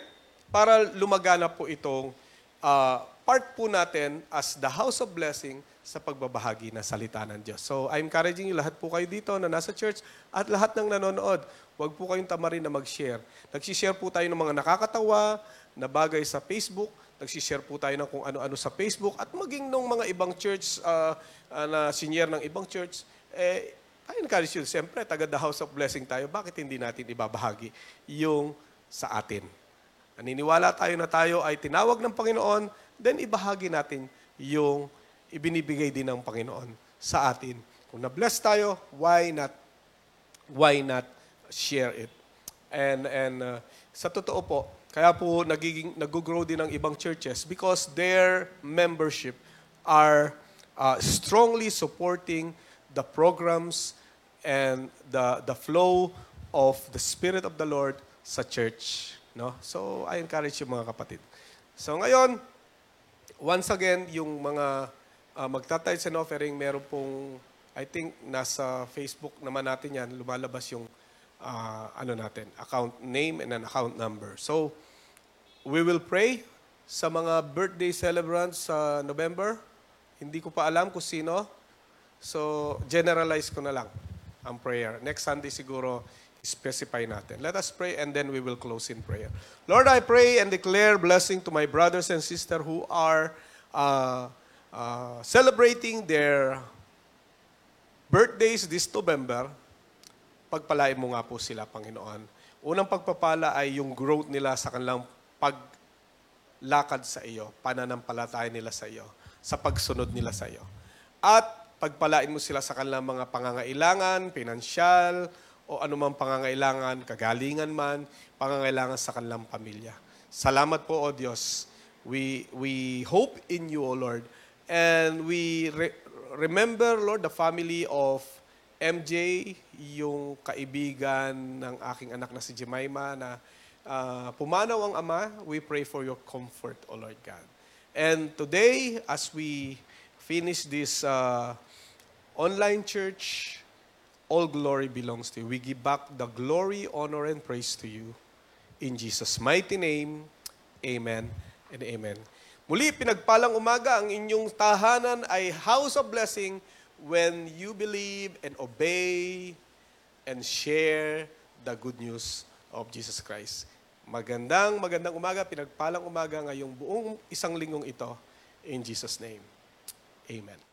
Para lumagana po itong ah, part po natin as the house of blessing sa pagbabahagi ng salita ng Diyos. So, I'm encouraging you, lahat po kayo dito na nasa church at lahat ng nanonood, huwag po kayong tamarin na mag-share. Nagsishare po tayo ng mga nakakatawa na bagay sa Facebook, nagsishare po tayo ng kung ano-ano sa Facebook at maging nung mga ibang church ah, ah, na senior ng ibang church, eh, I encourage you, siyempre, taga the house of blessing tayo, bakit hindi natin ibabahagi yung sa atin? Naniniwala tayo na tayo ay tinawag ng Panginoon, then ibahagi natin yung ibinibigay din ng Panginoon sa atin. Kung na-bless tayo, why not why not share it? And and uh, sa totoo po, kaya po nagiging nag-grow din ng ibang churches because their membership are uh, strongly supporting the programs and the the flow of the spirit of the Lord sa church, no? So I encourage you mga kapatid. So ngayon, once again, yung mga uh, magtatides and offering, meron pong, I think, nasa Facebook naman natin yan, lumalabas yung, uh, ano natin, account name and an account number. So, we will pray sa mga birthday celebrants sa November. Hindi ko pa alam kung sino. So, generalize ko na lang ang prayer. Next Sunday siguro, specify natin. Let us pray and then we will close in prayer. Lord, I pray and declare blessing to my brothers and sisters who are uh, uh, celebrating their birthdays this November. Pagpalain mo nga po sila, Panginoon. Unang pagpapala ay yung growth nila sa kanilang paglakad sa iyo, pananampalataya nila sa iyo, sa pagsunod nila sa iyo. At pagpalain mo sila sa kanilang mga pangangailangan, pinansyal, o anumang pangangailangan, kagalingan man, pangangailangan sa kanilang pamilya. Salamat po, O Diyos. We, we hope in you, O Lord. And we re- remember, Lord, the family of MJ, yung kaibigan ng aking anak na si Jemima na ah, pumanaw ang ama. We pray for your comfort, O Lord God. And today, as we finish this uh, online church, all glory belongs to you. We give back the glory, honor, and praise to you. In Jesus' mighty name, amen and amen. Muli, pinagpalang umaga, ang inyong tahanan ay house of blessing when you believe and obey and share the good news of Jesus Christ. Magandang, magandang umaga, pinagpalang umaga ngayong buong isang linggong ito. In Jesus' name, amen.